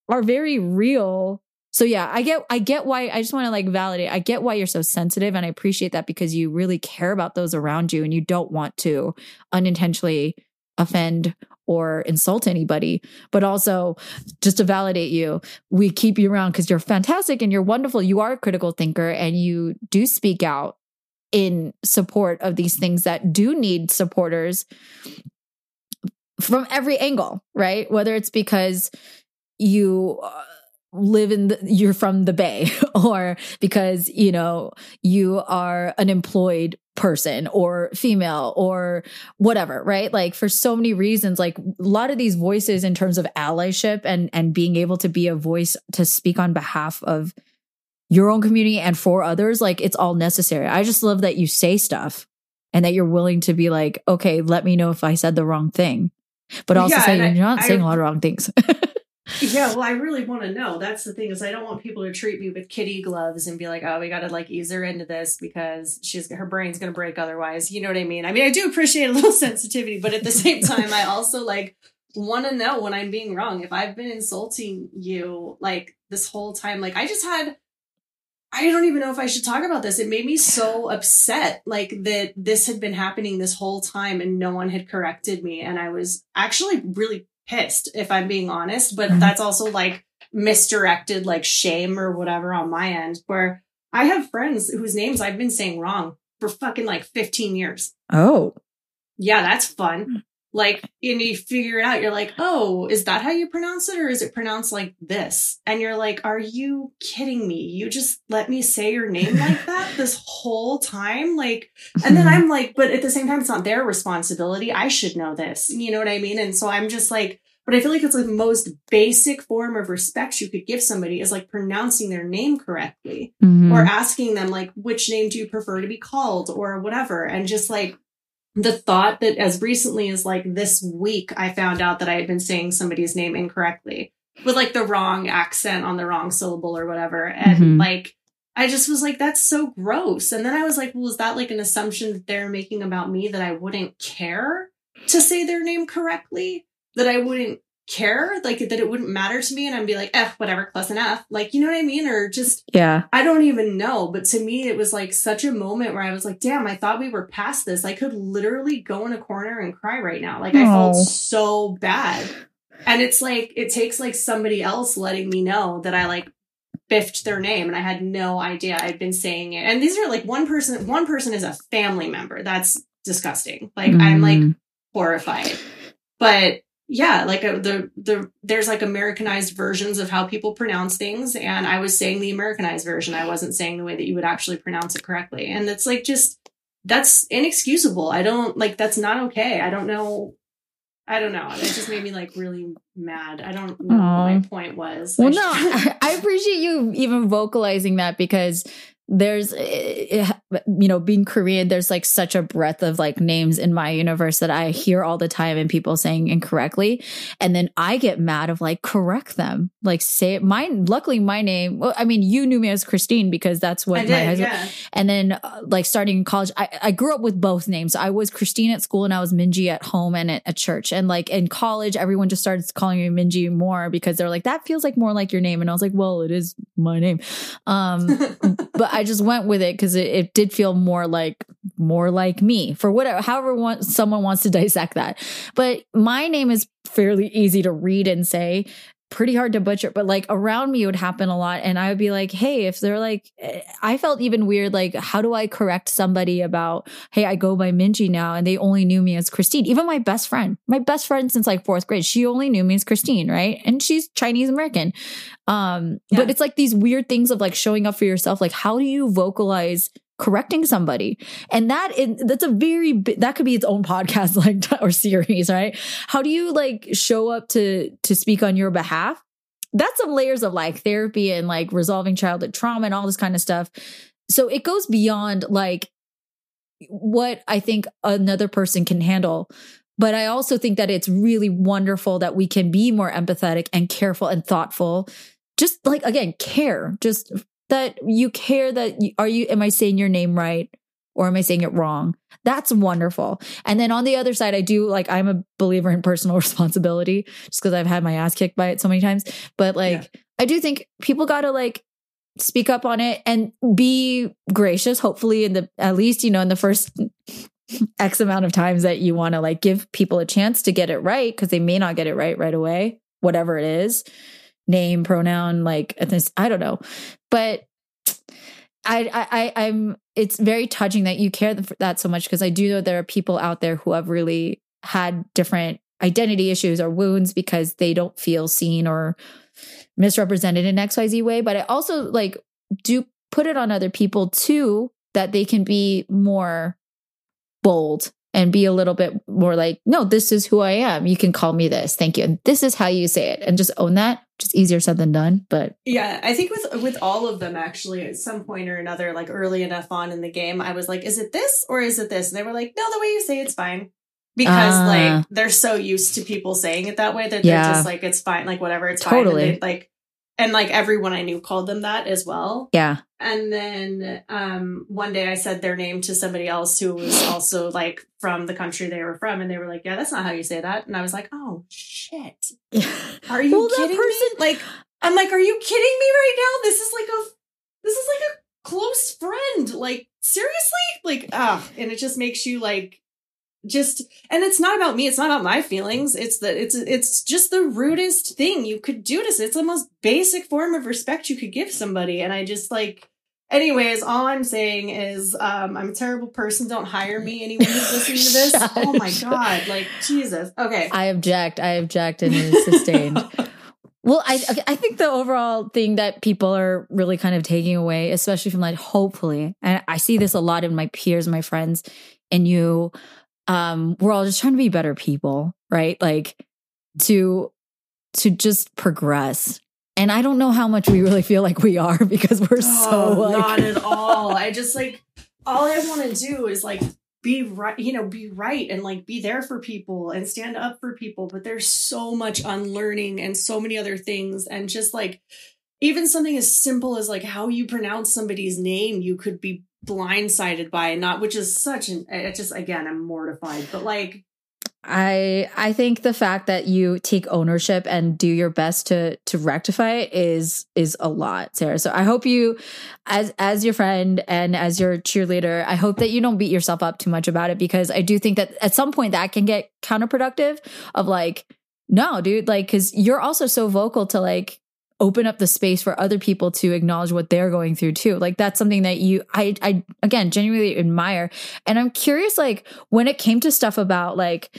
are very real. So yeah i get i get why i just want to like validate. I get why you're so sensitive and i appreciate that because you really care about those around you and you don't want to unintentionally offend or insult anybody, but also just to validate you, we keep you around because you're fantastic and you're wonderful. You are a critical thinker and you do speak out in support of these things that do need supporters from every angle, right? Whether it's because you uh, live in the, you're from the bay or because you know you are an employed person or female or whatever right? Like for so many reasons like a lot of these voices in terms of allyship and and being able to be a voice to speak on behalf of your own community and for others like it's all necessary. I just love that you say stuff and that you're willing to be like okay let me know if i said the wrong thing. But also yeah, say you're not I, saying I, a lot of wrong things yeah, well, I really want to know. That's the thing is, I don't want people to treat me with kitty gloves and be like, "Oh, we got to like ease her into this because she's her brain's going to break otherwise." You know what I mean? I mean, I do appreciate a little sensitivity, but at the same time, I also like want to know when I'm being wrong. If I've been insulting you like this whole time, like I just had. I don't even know if I should talk about this. It made me so upset, like that this had been happening this whole time and no one had corrected me. And I was actually really pissed if I'm being honest, but mm-hmm. that's also like misdirected like shame or whatever on my end where I have friends whose names I've been saying wrong for fucking like 15 years. Oh. Yeah, that's fun. Like, and you figure it out. You're like, oh, is that how you pronounce it? Or is it pronounced like this? And you're like, are you kidding me? You just let me say your name like that this whole time? Like, and then I'm like, but at the same time, it's not their responsibility. I should know this. You know what I mean? And so I'm just like, but I feel like it's like the most basic form of respect you could give somebody is like pronouncing their name correctly mm-hmm. or asking them like, which name do you prefer to be called or whatever. And just like, the thought that as recently as like this week, I found out that I had been saying somebody's name incorrectly with like the wrong accent on the wrong syllable or whatever. And mm-hmm. like, I just was like, that's so gross. And then I was like, well, is that like an assumption that they're making about me that I wouldn't care to say their name correctly? That I wouldn't care like that it wouldn't matter to me and I'd be like, eh, whatever, close enough. Like, you know what I mean? Or just, yeah, I don't even know. But to me, it was like such a moment where I was like, damn, I thought we were past this. I could literally go in a corner and cry right now. Like, I felt so bad. And it's like, it takes like somebody else letting me know that I like biffed their name and I had no idea I'd been saying it. And these are like one person, one person is a family member. That's disgusting. Like, mm. I'm like mm. horrified. But yeah, like a, uh, the the there's like Americanized versions of how people pronounce things, and I was saying the Americanized version. I wasn't saying the way that you would actually pronounce it correctly, and it's like just that's inexcusable. I don't like that's not okay. I don't know. I don't know. It just made me like really mad. I don't know Aww. what my point was. Well, I no, I appreciate you even vocalizing that because there's eh, eh, you know being korean there's like such a breadth of like names in my universe that i hear all the time and people saying incorrectly and then i get mad of like correct them like say it mine luckily my name well i mean you knew me as christine because that's what I my did, husband yeah. and then uh, like starting in college I, I grew up with both names i was christine at school and i was minji at home and at, at church and like in college everyone just started calling me Minji more because they're like, that feels like more like your name. And I was like, well, it is my name. Um, but I just went with it because it, it did feel more like more like me for whatever, however want, someone wants to dissect that. But my name is fairly easy to read and say pretty hard to butcher, but like around me it would happen a lot. And I would be like, hey, if they're like, eh, I felt even weird, like, how do I correct somebody about, hey, I go by Minji now and they only knew me as Christine? Even my best friend, my best friend since like fourth grade, she only knew me as Christine, right? And she's Chinese American. Um, Yeah. but it's like these weird things of like showing up for yourself. Like, how do you vocalize? Correcting somebody. And that is, that's a very that could be its own podcast like or series right? How do you like show up to to speak on your behalf? That's some layers of like therapy and like resolving childhood trauma and all this kind of stuff. So it goes beyond like what i think another person can handle. But i also think that it's really wonderful that we can be more empathetic and careful and thoughtful. Just like again care. Just that you care that you, are you am i saying your name right? Or am i saying it wrong? That's wonderful. And then on the other side i do like i'm a believer in personal responsibility just because i've had my ass kicked by it so many times. But like i do think people gotta like speak up on it and be gracious hopefully in the at least you know in the first x amount of times that you want to like give people a chance to get it right because they may not get it right right away whatever it is name pronoun like ethnic i don't know but I, I, I I'm. It's very touching that you care th- that so much because I do know there are people out there who have really had different identity issues or wounds because they don't feel seen or misrepresented in X Y Z way. But I also like do put it on other people too that they can be more bold and be a little bit more like, no, this is who I am. You can call me this. Thank you. And this is how you say it. And just own that. Just easier said than done. But Yeah, I think with with all of them actually at some point or another, like early enough on in the game, I was like, is it this or is it this? And they were like, no, the way you say it's fine. Because Ah. like they're so used to people saying it that way that Yeah. they're just like, it's fine, like whatever, it's Totally. fine. They, like and like everyone I knew called them that as well. yeah. And then um one day I said their name to somebody else who was also like from the country they were from, and they were like, Yeah, that's not how you say that. And I was like, Oh shit. Are you Well, that kidding person- me? Like, I'm like, are you kidding me right now? This is like a, this is like a close friend. Like, seriously? Like, ah, and it just makes you like, just, and it's not about me. It's not about my feelings. It's the, it's, it's just the rudest thing you could do to. It's the most basic form of respect you could give somebody. And I just like, anyways, all I'm saying is, um, I'm a terrible person. Don't hire me. Anyone who's listening to this. Shut- oh my shut. god! Like Jesus. Okay. I object. I object, and it is sustained. well, I I think the overall thing that people are really kind of taking away, especially from like hopefully, and I see this a lot in my peers, my friends, and you, um, we're all just trying to be better people, right? Like to to just progress. And I don't know how much we really feel like we are because we're so Oh, like not at all. I just like all I want to do is like be right, you know, be right and like be there for people and stand up for people. But there's so much unlearning and so many other things. And just like even something as simple as like how you pronounce somebody's name, you could be blindsided by and not, which is such an, it just, again, I'm mortified. But like, I I think the fact that you take ownership and do your best to to rectify it is is a lot, Sarah. So I hope you as as your friend and as your cheerleader, I hope that you don't beat yourself up too much about it because I do think that at some point that can get counterproductive of like no, dude, like cuz you're also so vocal to like open up the space for other people to acknowledge what they're going through too. Like that's something that you I I again genuinely admire. And I'm curious like when it came to stuff about like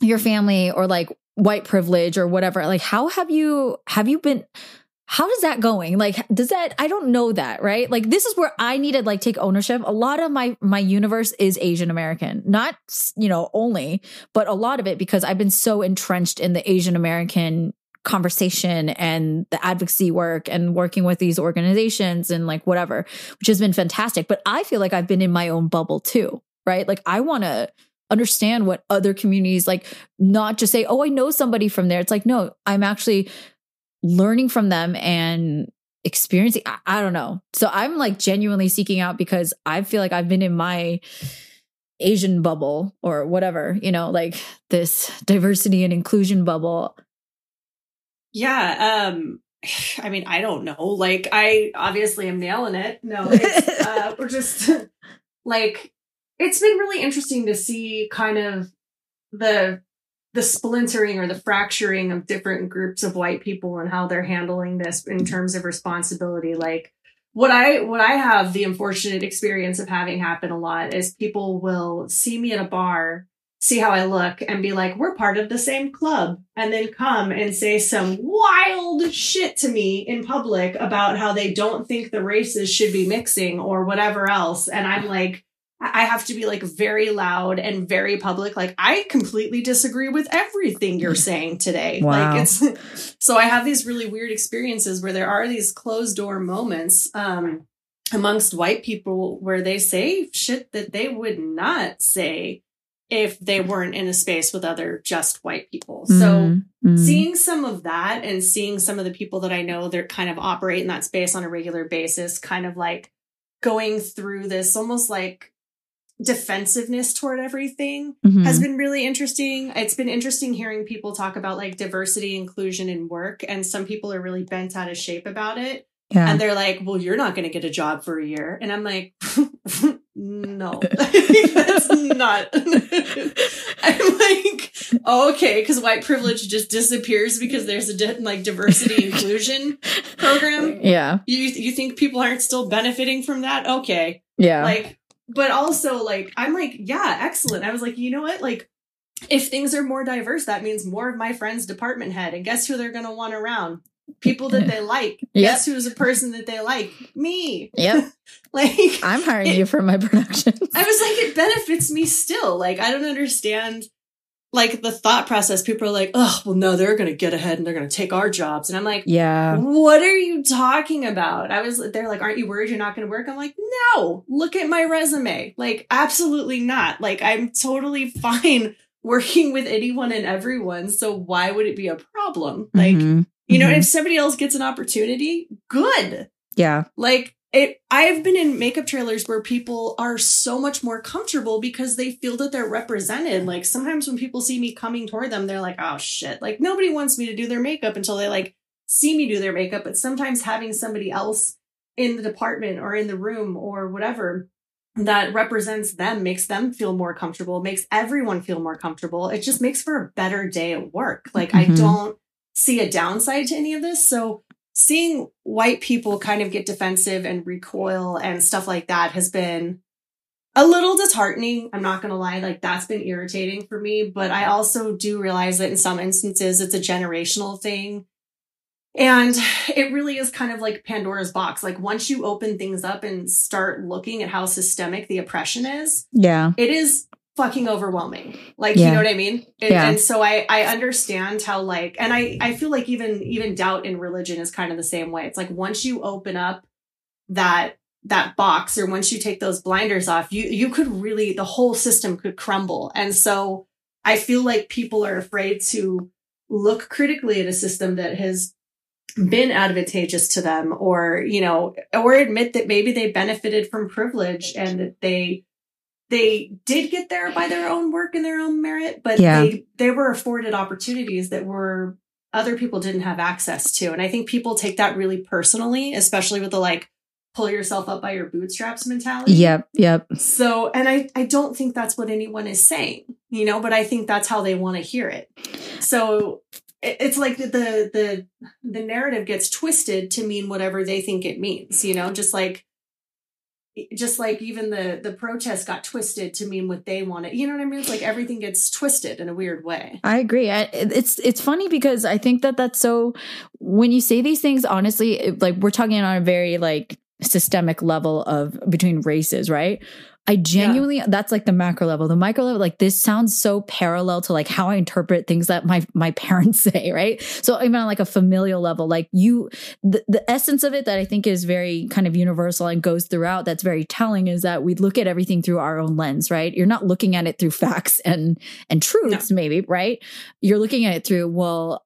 your family or like white privilege or whatever, like how have you have you been how is that going? Like does that I don't know that, right? Like this is where I needed like take ownership. A lot of my my universe is Asian American. Not, you know, only, but a lot of it because I've been so entrenched in the Asian American conversation and the advocacy work and working with these organizations and like whatever, which has been fantastic. But I feel like I've been in my own bubble too, right? Like I want to understand what other communities like, not just say, oh, I know somebody from there. It's like, no, I'm actually learning from them and experiencing. I, I don't know. So I'm like genuinely seeking out because I feel like I've been in my Asian bubble or whatever, you know, like this diversity and inclusion bubble Yeah. Um, I mean, I don't know. Like, I obviously am nailing it. No, it's, uh, we're just like, it's been really interesting to see kind of the the splintering or the fracturing of different groups of white people and how they're handling this in terms of responsibility like what i what i have the unfortunate experience of having happen a lot is people will see me at a bar see how i look and be like we're part of the same club and then come and say some wild shit to me in public about how they don't think the races should be mixing or whatever else and i'm like I have to be like very loud and very public. Like I completely disagree with everything you're saying today. Wow. Like it's so I have these really weird experiences where there are these closed door moments um amongst white people where they say shit that they would not say if they weren't in a space with other just white people. So Mhm. seeing some of that and seeing some of the people that I know that kind of operate in that space on a regular basis, kind of like going through this almost like defensiveness toward everything Mhm. has been really interesting. It's been interesting hearing people talk about like diversity, inclusion in work, and some people are really bent out of shape about it. yeah. And they're like, well, you're not going to get a job for a year. And I'm like, no, that's not. I'm like, oh, okay, because white privilege just disappears because there's a di- like diversity inclusion program. yeah. You you think people aren't still benefiting from that? Okay, Yeah. like, but also like, I'm like, yeah, excellent. I was like, you know what, like. If things are more diverse, that means more of my friends' department head. And guess who they're going to want around? People that they like. Yep. Guess who's a person that they like? Me. yep. Like, I'm hiring you for my productions. I was like, it benefits me still. Like, I don't understand like the thought process. People are like, oh, well, no, they're going to get ahead and they're going to take our jobs. And I'm like, yeah. what are you talking about? I was, they're like, aren't you worried you're not going to work? I'm like, no, look at my resume. Like, absolutely not. Like, I'm totally fine working with anyone and everyone. So why would it be a problem? Like, Mhm. You know, Mhm. if somebody else gets an opportunity, good. Yeah. Like it I've been in makeup trailers where people are so much more comfortable because they feel that they're represented. Like sometimes when people see me coming toward them, they're like, "Oh shit." Like nobody wants me to do their makeup until they like see me do their makeup, but sometimes having somebody else in the department or in the room or whatever that represents them makes them feel more comfortable, makes everyone feel more comfortable. It just makes for a better day at work. Like I Mhm. don't see a downside to any of this. So seeing white people kind of get defensive and recoil and stuff like that has been a little disheartening. I'm not going to lie. Like that's been irritating for me, but I also do realize that in some instances it's a generational thing. And it really is kind of like Pandora's box. Like once you open things up and start looking at how systemic the oppression is, Yeah. it is fucking overwhelming like Yeah. you know what i mean and, Yeah. and so i i understand how like and i i feel like even even doubt in religion is kind of the same way it's like once you open up that that box or once you take those blinders off you you could really the whole system could crumble and so i feel like people are afraid to look critically at a system that has been advantageous to them or you know or admit that maybe they benefited from privilege and that they they did get there by their own work and their own merit but Yeah. they they were afforded opportunities that were other people didn't have access to and i think people take that really personally especially with the like pull yourself up by your bootstraps mentality Yep. Yep. so and i i don't think that's what anyone is saying you know but i think that's how they want to hear it so it- it's like the the the narrative gets twisted to mean whatever they think it means you know just like just like even the the protest got twisted to mean what they wanted you know what i mean it's like everything gets twisted in a weird way I agree. I, it's it's funny because I think that that's so. When you say these things, honestly, like we're talking on a very like systemic level of between races, right? I genuinely that's like the macro level. The micro level, like this sounds so parallel to like how I interpret things that my my parents say, right? So even on like a familial level, like you the, the essence of it that I think is very kind of universal and goes throughout that's very telling is that we look at everything through our own lens, right? You're not looking at it through facts and and truths, maybe, right? You're looking at it through, well,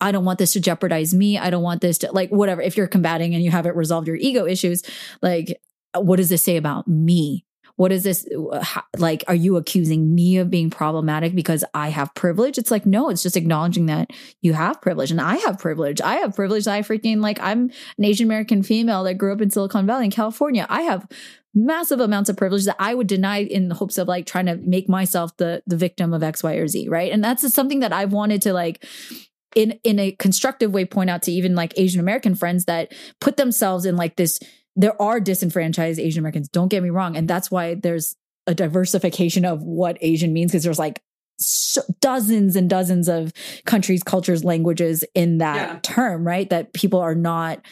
I don't want this to jeopardize me. I don't want this to like whatever. If you're combating and you haven't resolved your ego issues, like what does this say about me? What is this how, like are you accusing me of being problematic because i have privilege? It's like no it's just acknowledging that you have privilege and i have privilege. I have privilege i freaking like i'm an asian american female that grew up in silicon valley in california. I have massive amounts of privilege that i would deny in the hopes of like trying to make myself the the victim of x y or z right? And that's something that i've wanted to like in in a constructive way point out to even like asian american friends that put themselves in like this there are disenfranchised Asian Americans. Don't get me wrong. And that's why there's a diversification of what Asian means because there's like so dozens and dozens of countries, cultures, languages in that yeah. term, right? That people are not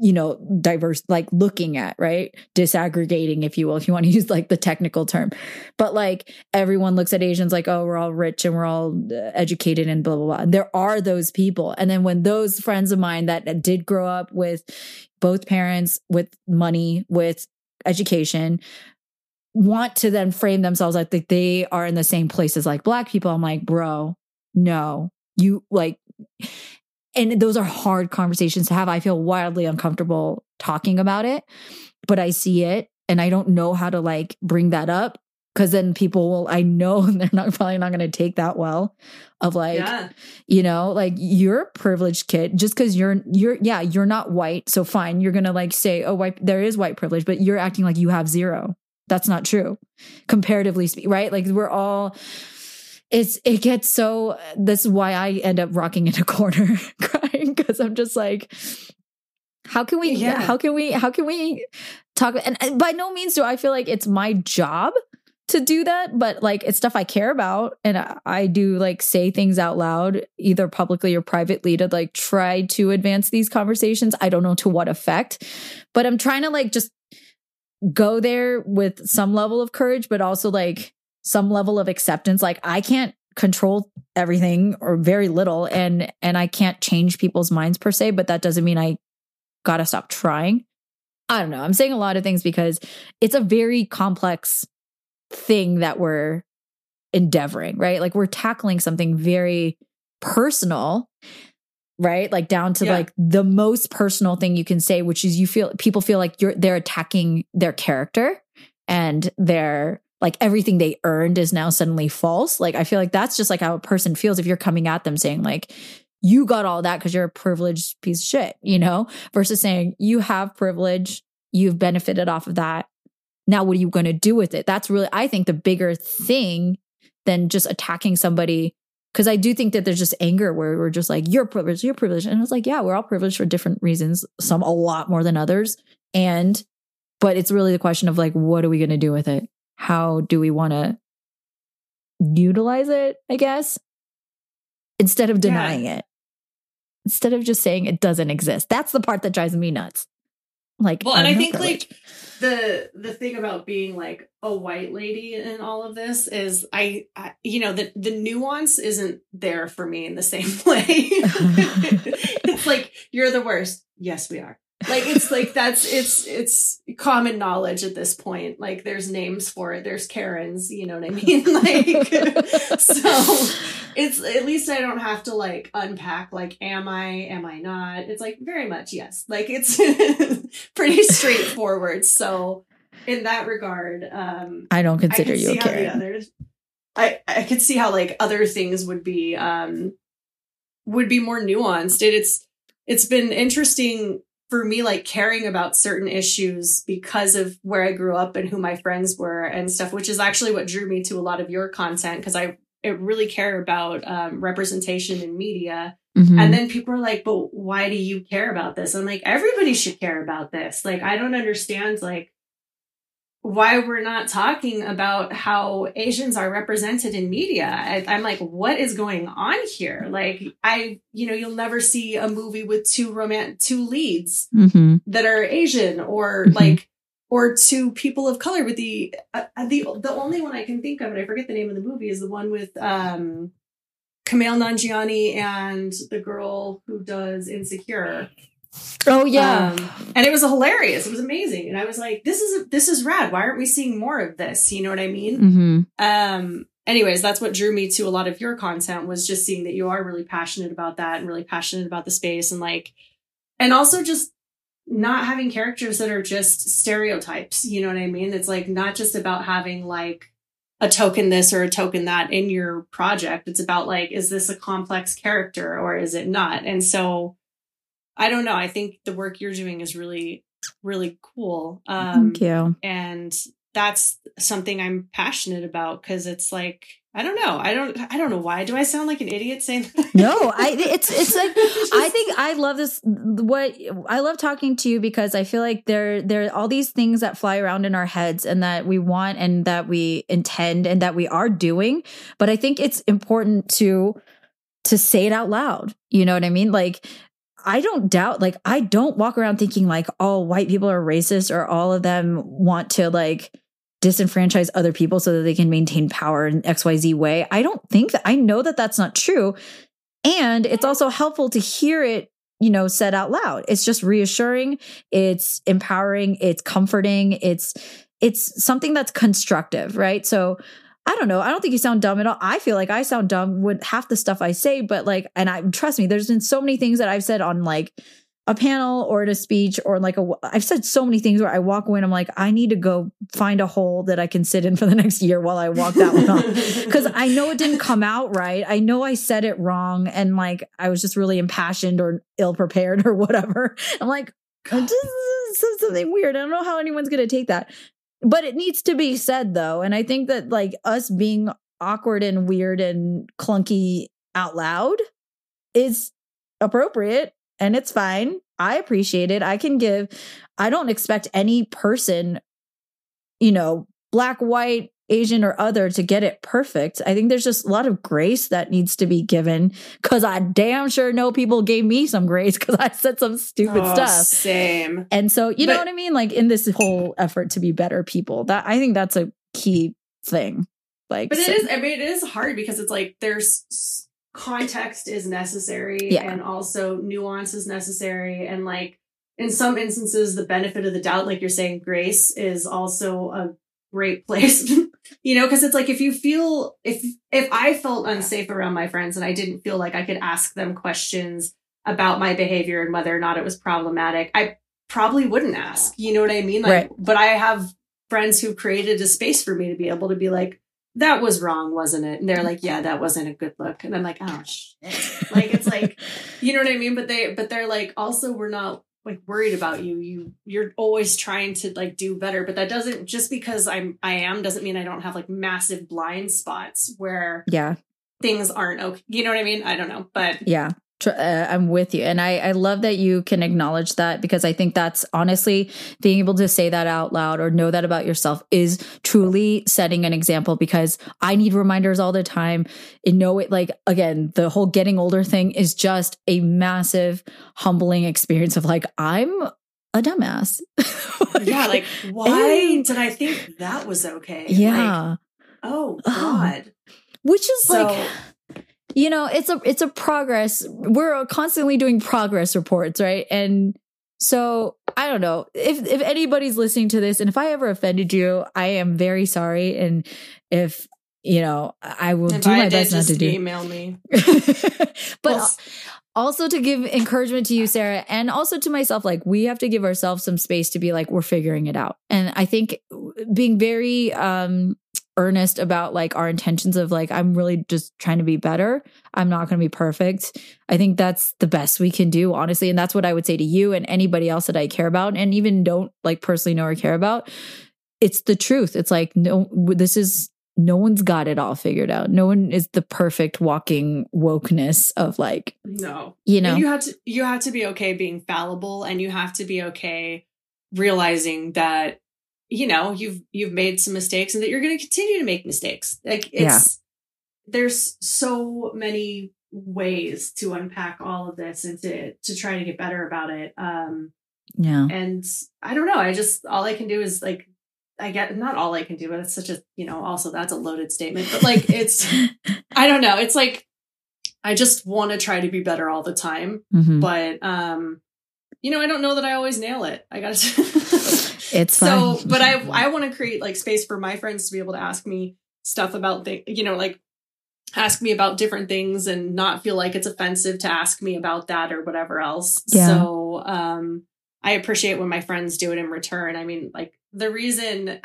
you know, diverse, like looking at, right? Disaggregating, if you will, if you want to use like the technical term. But like everyone looks at Asians like, oh, we're all rich and we're all uh, educated and blah, blah, blah. And there are those people. And then when those friends of mine that did grow up with both parents, with money, with education, want to then frame themselves like they are in the same places like black people, I'm like, bro, no, you like, and those are hard conversations to have. I feel wildly uncomfortable talking about it, but I see it and I don't know how to like bring that up because then people will I know they're not probably not going to take that well of like yeah. you know like you're a privileged kid just because you're you're yeah you're not white so fine you're going to like say oh white there is white privilege but you're acting like you have zero that's not true comparatively speaking right like we're all it's it gets so this is why I end up rocking in a corner crying because I'm just like how can we yeah. how can we how can we talk and, and by no means do I feel like it's my job to do that but like it's stuff I care about and I, I do like say things out loud either publicly or privately to like try to advance these conversations I don't know to what effect but I'm trying to like just go there with some level of courage but also like some level of acceptance. Like i can't control everything or very little and and i can't change people's minds per se but that doesn't mean i gotta stop trying. I don't know. I'm saying a lot of things because it's a very complex thing that we're endeavoring right? Like we're tackling something very personal right? Like down to yeah. like the most personal thing you can say which is you feel people feel like you're they're attacking their character and their like everything they earned is now suddenly false. Like I feel like that's just like how a person feels if you're coming at them saying like you got all that because you're a privileged piece of shit, you know, versus saying you have privilege, you've benefited off of that. Now, what are you going to do with it? That's really, I think, the bigger thing than just attacking somebody. Cause I do think that there's just anger where we're just like, you're privileged, you're privileged. And it's like, yeah, we're all privileged for different reasons, some a lot more than others. And, but it's really the question of like, what are we going to do with it? How do we want to utilize it, I guess, instead of denying yeah. it, instead of just saying it doesn't exist. That's the part that drives me nuts. Like, well, and I think like the the thing about being like a white lady in all of this is I, I you know the the nuance isn't there for me in the same way. it's like you're the worst. Yes, we are like it's like that's it's it's common knowledge at this point. Like there's names for it. There's karens you know what i mean? Like so it's at least i don't have to like unpack like am i am i not? It's like very much yes. Like it's pretty straightforward. So in that regard um i don't consider I you a karen. others, i i could see how like other things would be um would be more nuanced. It, it's it's been interesting for me like caring about certain issues because of where I grew up and who my friends were and stuff, which is actually what drew me to a lot of your content because I, really care about um, representation in media. Mm-hmm. And then people are like, but why do you care about this? I'm like, everybody should care about this. Like, I don't understand like why we're not talking about how Asians are represented in media. I, am like, what is going on here? Like, I, you know, you'll never see a movie with two romance, two leads mm-hmm. that are Asian or mm-hmm. like, or two people of color. With the uh, uh, the the only one I can think of, and I forget the name of the movie, is the one with um, Kumail Nanjiani and the girl who does Insecure. Oh yeah. Um, and it was hilarious. It was amazing. And I was like, this is this is rad. Why aren't we seeing more of this? You know what I mean? Mm-hmm. Um anyways, that's what drew me to a lot of your content was just seeing that you are really passionate about that and really passionate about the space and like and also just not having characters that are just stereotypes. You know what I mean? It's like not just about having like a token this or a token that in your project. It's about like, is this a complex character or is it not? And so I don't know. I think the work you're doing is really, really cool. Um, Thank you. and that's something I'm passionate about because it's like I don't know. I don't. I don't know why. Do I sound like an idiot saying? That? no, I it's it's like I think I love this what I love talking to you because I feel like there there are all these things that fly around in our heads and that we want and that we intend and that we are doing, but I think it's important to to say it out loud. You know what I mean? Like I don't doubt like I don't walk around thinking like all white people are racist or all of them want to like disenfranchise other people so that they can maintain power in XYZ way. I don't think that I know that that's not true. And it's also helpful to hear it, you know, said out loud. It's just reassuring, it's empowering, it's comforting, it's it's something that's constructive, right? So I don't know. I don't think you sound dumb at all. I feel like I sound dumb with half the stuff I say, but like, and I trust me, there's been so many things that I've said on like a panel or at a speech or like a I've said so many things where I walk away and I'm like I need to go find a hole that I can sit in for the next year while I walk that one off cuz I know it didn't come out right. I know I said it wrong and like I was just really impassioned or ill prepared or whatever. I'm like this is something weird. I don't know how anyone's going to take that. But it needs to be said though and I think that like us being awkward and weird and clunky out loud is appropriate and it's fine. I appreciate it. I can give, I don't expect any person, you know, black, white, Asian, or other to get it perfect. I think there's just a lot of grace that needs to be given because I damn sure know people gave me some grace because I said some stupid Oh, stuff. Same. And so, you know what I mean? Like in this whole effort to be better people, that I think that's a key thing. Like, But it so- is. I mean, it is hard because it's like there's context is necessary, Yeah. and also nuance is necessary, and like in some instances, the benefit of the doubt, like you're saying, grace is also a great place. you know, because it's like if you feel if if I felt unsafe around my friends and I didn't feel like I could ask them questions about my behavior and whether or not it was problematic, I probably wouldn't ask. You know what I mean? Like, Right. but I have friends who created a space for me to be able to be like, that was wrong, wasn't it? And they're like, yeah, that wasn't a good look. And I'm like, oh shit. Like it's like, you know what I mean? But they, but they're like, also, we're not like worried about you. You, you're always trying to like do better. But that doesn't just because I'm, I am doesn't mean I don't have like massive blind spots where yeah. things aren't okay. You know what I mean? I don't know, but Yeah. Tr- Uh, I'm with you. And I, I love that you can acknowledge that because I think that's honestly being able to say that out loud or know that about yourself is truly setting an example because I need reminders all the time. And know it like, again, the whole getting older thing is just a massive, humbling experience of like, I'm a dumbass. yeah, like why did I think that was okay? Yeah. oh Oh. God. Which is So like, you know it's a it's a progress. We're constantly doing progress reports right? And so i don't know. If if anybody's listening to this and if i ever offended you i am very sorry. And if you know i will if do I my did, best not to do email me. but Well, also to give encouragement to you sarah and also to myself like we have to give ourselves some space to be like we're figuring it out. And i think being very um earnest about like our intentions of like i'm really just trying to be better. I'm not going to be perfect. I think that's the best we can do honestly and that's what i would say to you and anybody else that i care about and even don't like personally know or care about. It's the truth. It's like no this is no one's got it all figured out. No one is the perfect walking wokeness of like no. you know? And you have to you have to be okay being fallible and you have to be okay realizing that you know you've you've made some mistakes and that you're going to continue to make mistakes. Like it's there's so many ways to unpack all of this and to to try to get better about it um yeah. and i don't know i just all i can do is like i get not all i can do but it's such a you know also that's a loaded statement but like it's i don't know it's like i just want to try to be better all the time Mhm. but um you know i don't know that i always nail it i gotta it's so but i i want to create like space for my friends to be able to ask me stuff about things you know like ask me about different things and not feel like it's offensive to ask me about that or whatever else Yeah. so um I appreciate when my friends do it in return. I mean, like the reason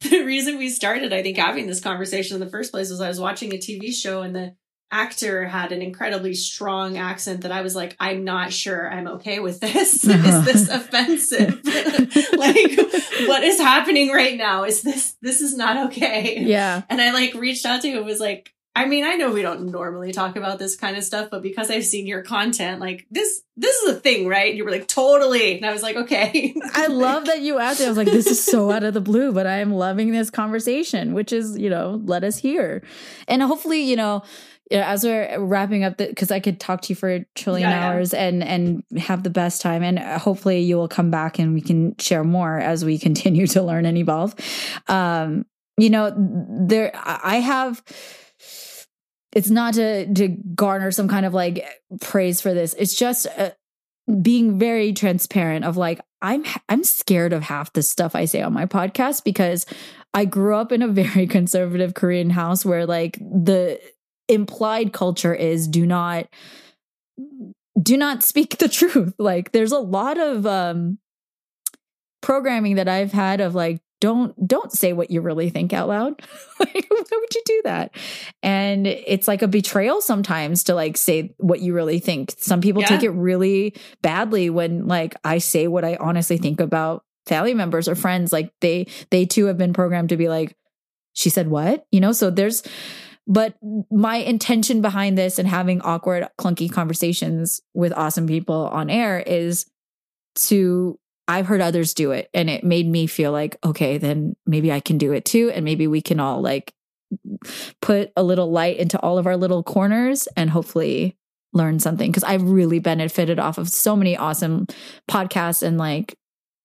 the reason we started, I think, having this conversation in the first place was I was watching a TV show and the actor had an incredibly strong accent that I was like, I'm not sure I'm okay with this. is this offensive? like, what is happening right now? Is this this is not okay? Yeah. And I like reached out to him and was like, I mean, I know we don't normally talk about this kind of stuff, but because I've seen your content, like this, this is a thing, right? And you were like, totally. And I was like, okay. I love that you asked it. I was like, this is so out of the blue, but I am loving this conversation, which is, you know, let us hear. And hopefully, you know, as we're wrapping up because I could talk to you for a trillion Yeah, yeah. hours and and have the best time and hopefully you will come back and we can share more as we continue to learn and evolve. Um, you know, there I have it's not to to garner some kind of like praise for this. It's just uh, being very transparent of like I'm I'm scared of half the stuff I say on my podcast because I grew up in a very conservative Korean house where like the implied culture is do not do not speak the truth. Like there's a lot of um programming that I've had of like don't don't say what you really think out loud. like why would you do that? And it's like a betrayal sometimes to like say what you really think. Some people Yeah. take it really badly when like I say what I honestly think about family members or friends like they they too have been programmed to be like she said what? You know, so there's but my intention behind this and having awkward clunky conversations with awesome people on air is to I've heard others do it and it made me feel like okay then maybe I can do it too and maybe we can all like put a little light into all of our little corners and hopefully learn something because I've really benefited off of so many awesome podcasts and like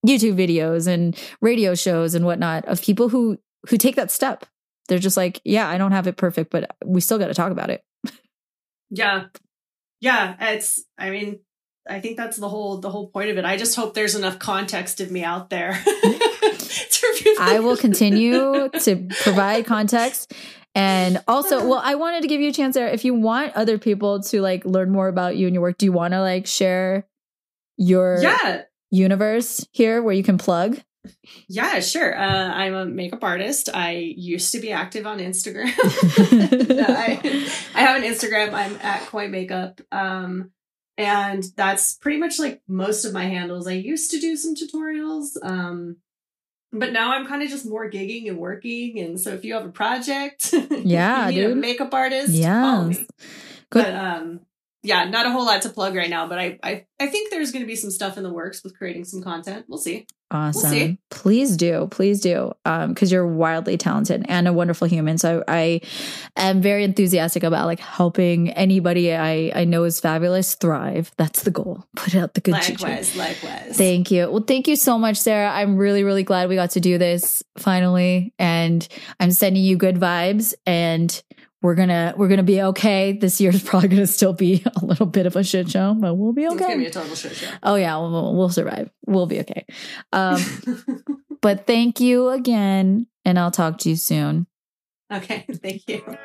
YouTube videos and radio shows and whatnot of people who who take that step. They're just like, yeah, I don't have it perfect, but we still got to talk about it. Yeah. Yeah. It's, I mean, I think that's the whole, the whole point of it. I just hope there's enough context of me out there. I will continue to provide context. And also, well, I wanted to give you a chance there. If you want other people to like learn more about you and your work, do you want to like share your Yeah. universe here where you can plug? Yeah, sure. Uh, I'm a makeup artist. I used to be active on Instagram. No, I, I have an Instagram. I'm at Koi Makeup. Um, and that's pretty much like most of my handles. I used to do some tutorials. Um, but now I'm kind of just more gigging and working. And so if you have a project, Yeah, you need a makeup artist, call Yes. me. Good. But um, yeah, not a whole lot to plug right now. But I, I, I think there's going to be some stuff in the works with creating some content. We'll see. Awesome. see. Please do. Please do. Um, because you're wildly talented and a wonderful human. So I am very enthusiastic about like helping anybody I, I know is fabulous thrive. That's the goal. Put out the good juju. Likewise, likewise. Thank you. Well, thank you so much, Sarah. I'm really, really glad we got to do this finally. And I'm sending you good vibes and we're gonna we're gonna be okay. This year's probably gonna still be a little bit of a shit show, but we'll be okay. It's gonna be a total shit show. Oh yeah, we'll, we'll survive. We'll be okay. Um, but thank you again, and I'll talk to you soon. okay, thank you.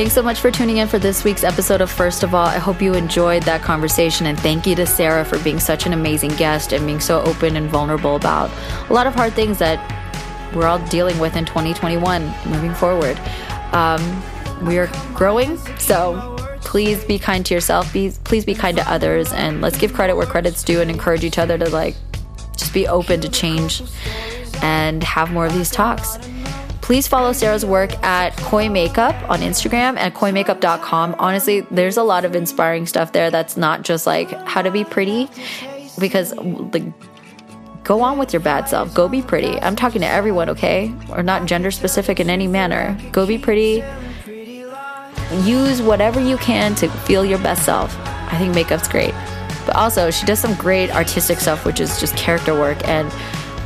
Thanks so much for tuning in for this week's episode of First of All. I hope you enjoyed that conversation and thank you to Sarah for being such an amazing guest and being so open and vulnerable about a lot of hard things that we're all dealing with in 2021 moving forward. Um, we are growing, so please be kind to yourself. Be please be kind to others, and let's give credit where credit's due and encourage each other to like just be open to change and have more of these talks. Please follow Sarah's work at Koi Makeup on Instagram and koimakeup.com. Honestly, there's a lot of inspiring stuff there that's not just like how to be pretty because like go on with your bad self. Go be pretty. I'm talking to everyone, okay? Or not gender specific in any manner. Go be pretty. Use whatever you can to feel your best self. I think makeup's great. But also, she does some great artistic stuff, which is just character work. And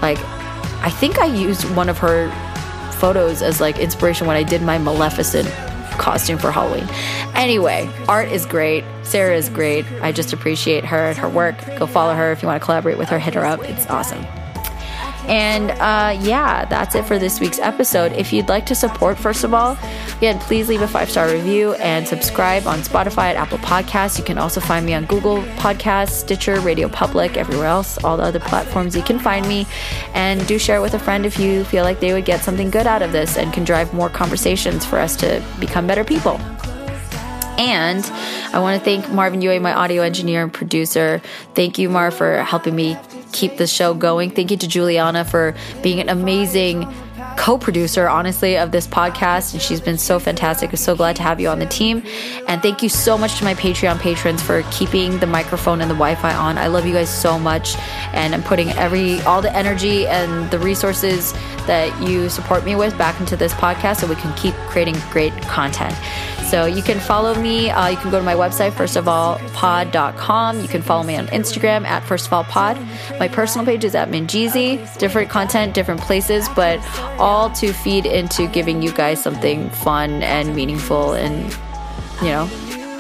like, I think I used one of her photos as like inspiration when I did my Maleficent costume for Halloween. Anyway, art is great. Sarah is great. I just appreciate her and her work. Go follow her if you want to collaborate with her. Hit her up. It's awesome. And uh, yeah, that's it for this week's episode. If you'd like to support, first of all, Again, please leave a five star review and subscribe on Spotify at Apple Podcasts. You can also find me on Google Podcasts, Stitcher, Radio Public, everywhere else, all the other platforms you can find me. And do share with a friend if you feel like they would get something good out of this and can drive more conversations for us to become better people. And I want to thank Marvin Yueh, my audio engineer and producer. Thank you, Mar, for helping me keep the show going. Thank you to Juliana for being an amazing co producer, honestly, of this podcast. And she's been so fantastic. I'm so glad to have you on the team. And thank you so much to my Patreon patrons for keeping the microphone and the Wi Fi on. I love you guys so much. And I'm putting every, all the energy and the resources that you support me with back into this podcast so we can keep creating great content. So you can follow me. Uh, you can go to my website, first of all, pod.com. You can follow me on Instagram at first of all pod. My personal page is at Minjeezy. Different content, different places, but all to feed into giving you guys something fun and meaningful and, you know,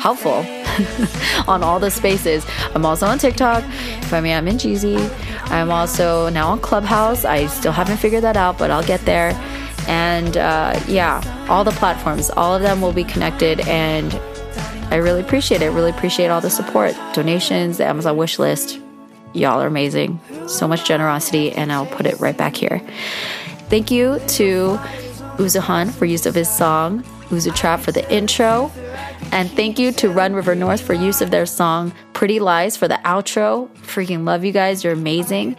helpful on all the spaces. I'm also on TikTok. Find me at Minjeezy. I'm also now on Clubhouse. I still haven't figured that out, but I'll get there. And uh, yeah, all the platforms, all of them will be connected. And I really appreciate it. Really appreciate all the support, donations, the Amazon wish list. Y'all are amazing. So much generosity, and I'll put it right back here. Thank you to Uzuhan for use of his song, Uzu Trap for the intro. And thank you to Run River North for use of their song Pretty Lies for the outro. Freaking love you guys. You're amazing.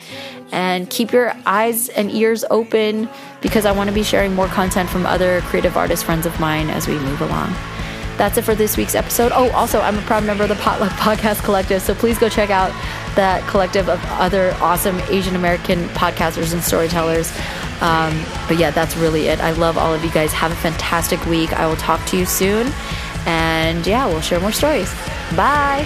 And keep your eyes and ears open because I want to be sharing more content from other creative artist friends of mine as we move along. That's it for this week's episode. Oh, also, I'm a proud member of the Potluck Podcast Collective, so please go check out that collective of other awesome Asian American podcasters and storytellers. Um, but yeah, that's really it. I love all of you guys. Have a fantastic week. I will talk to you soon. And yeah, we'll share more stories. Bye.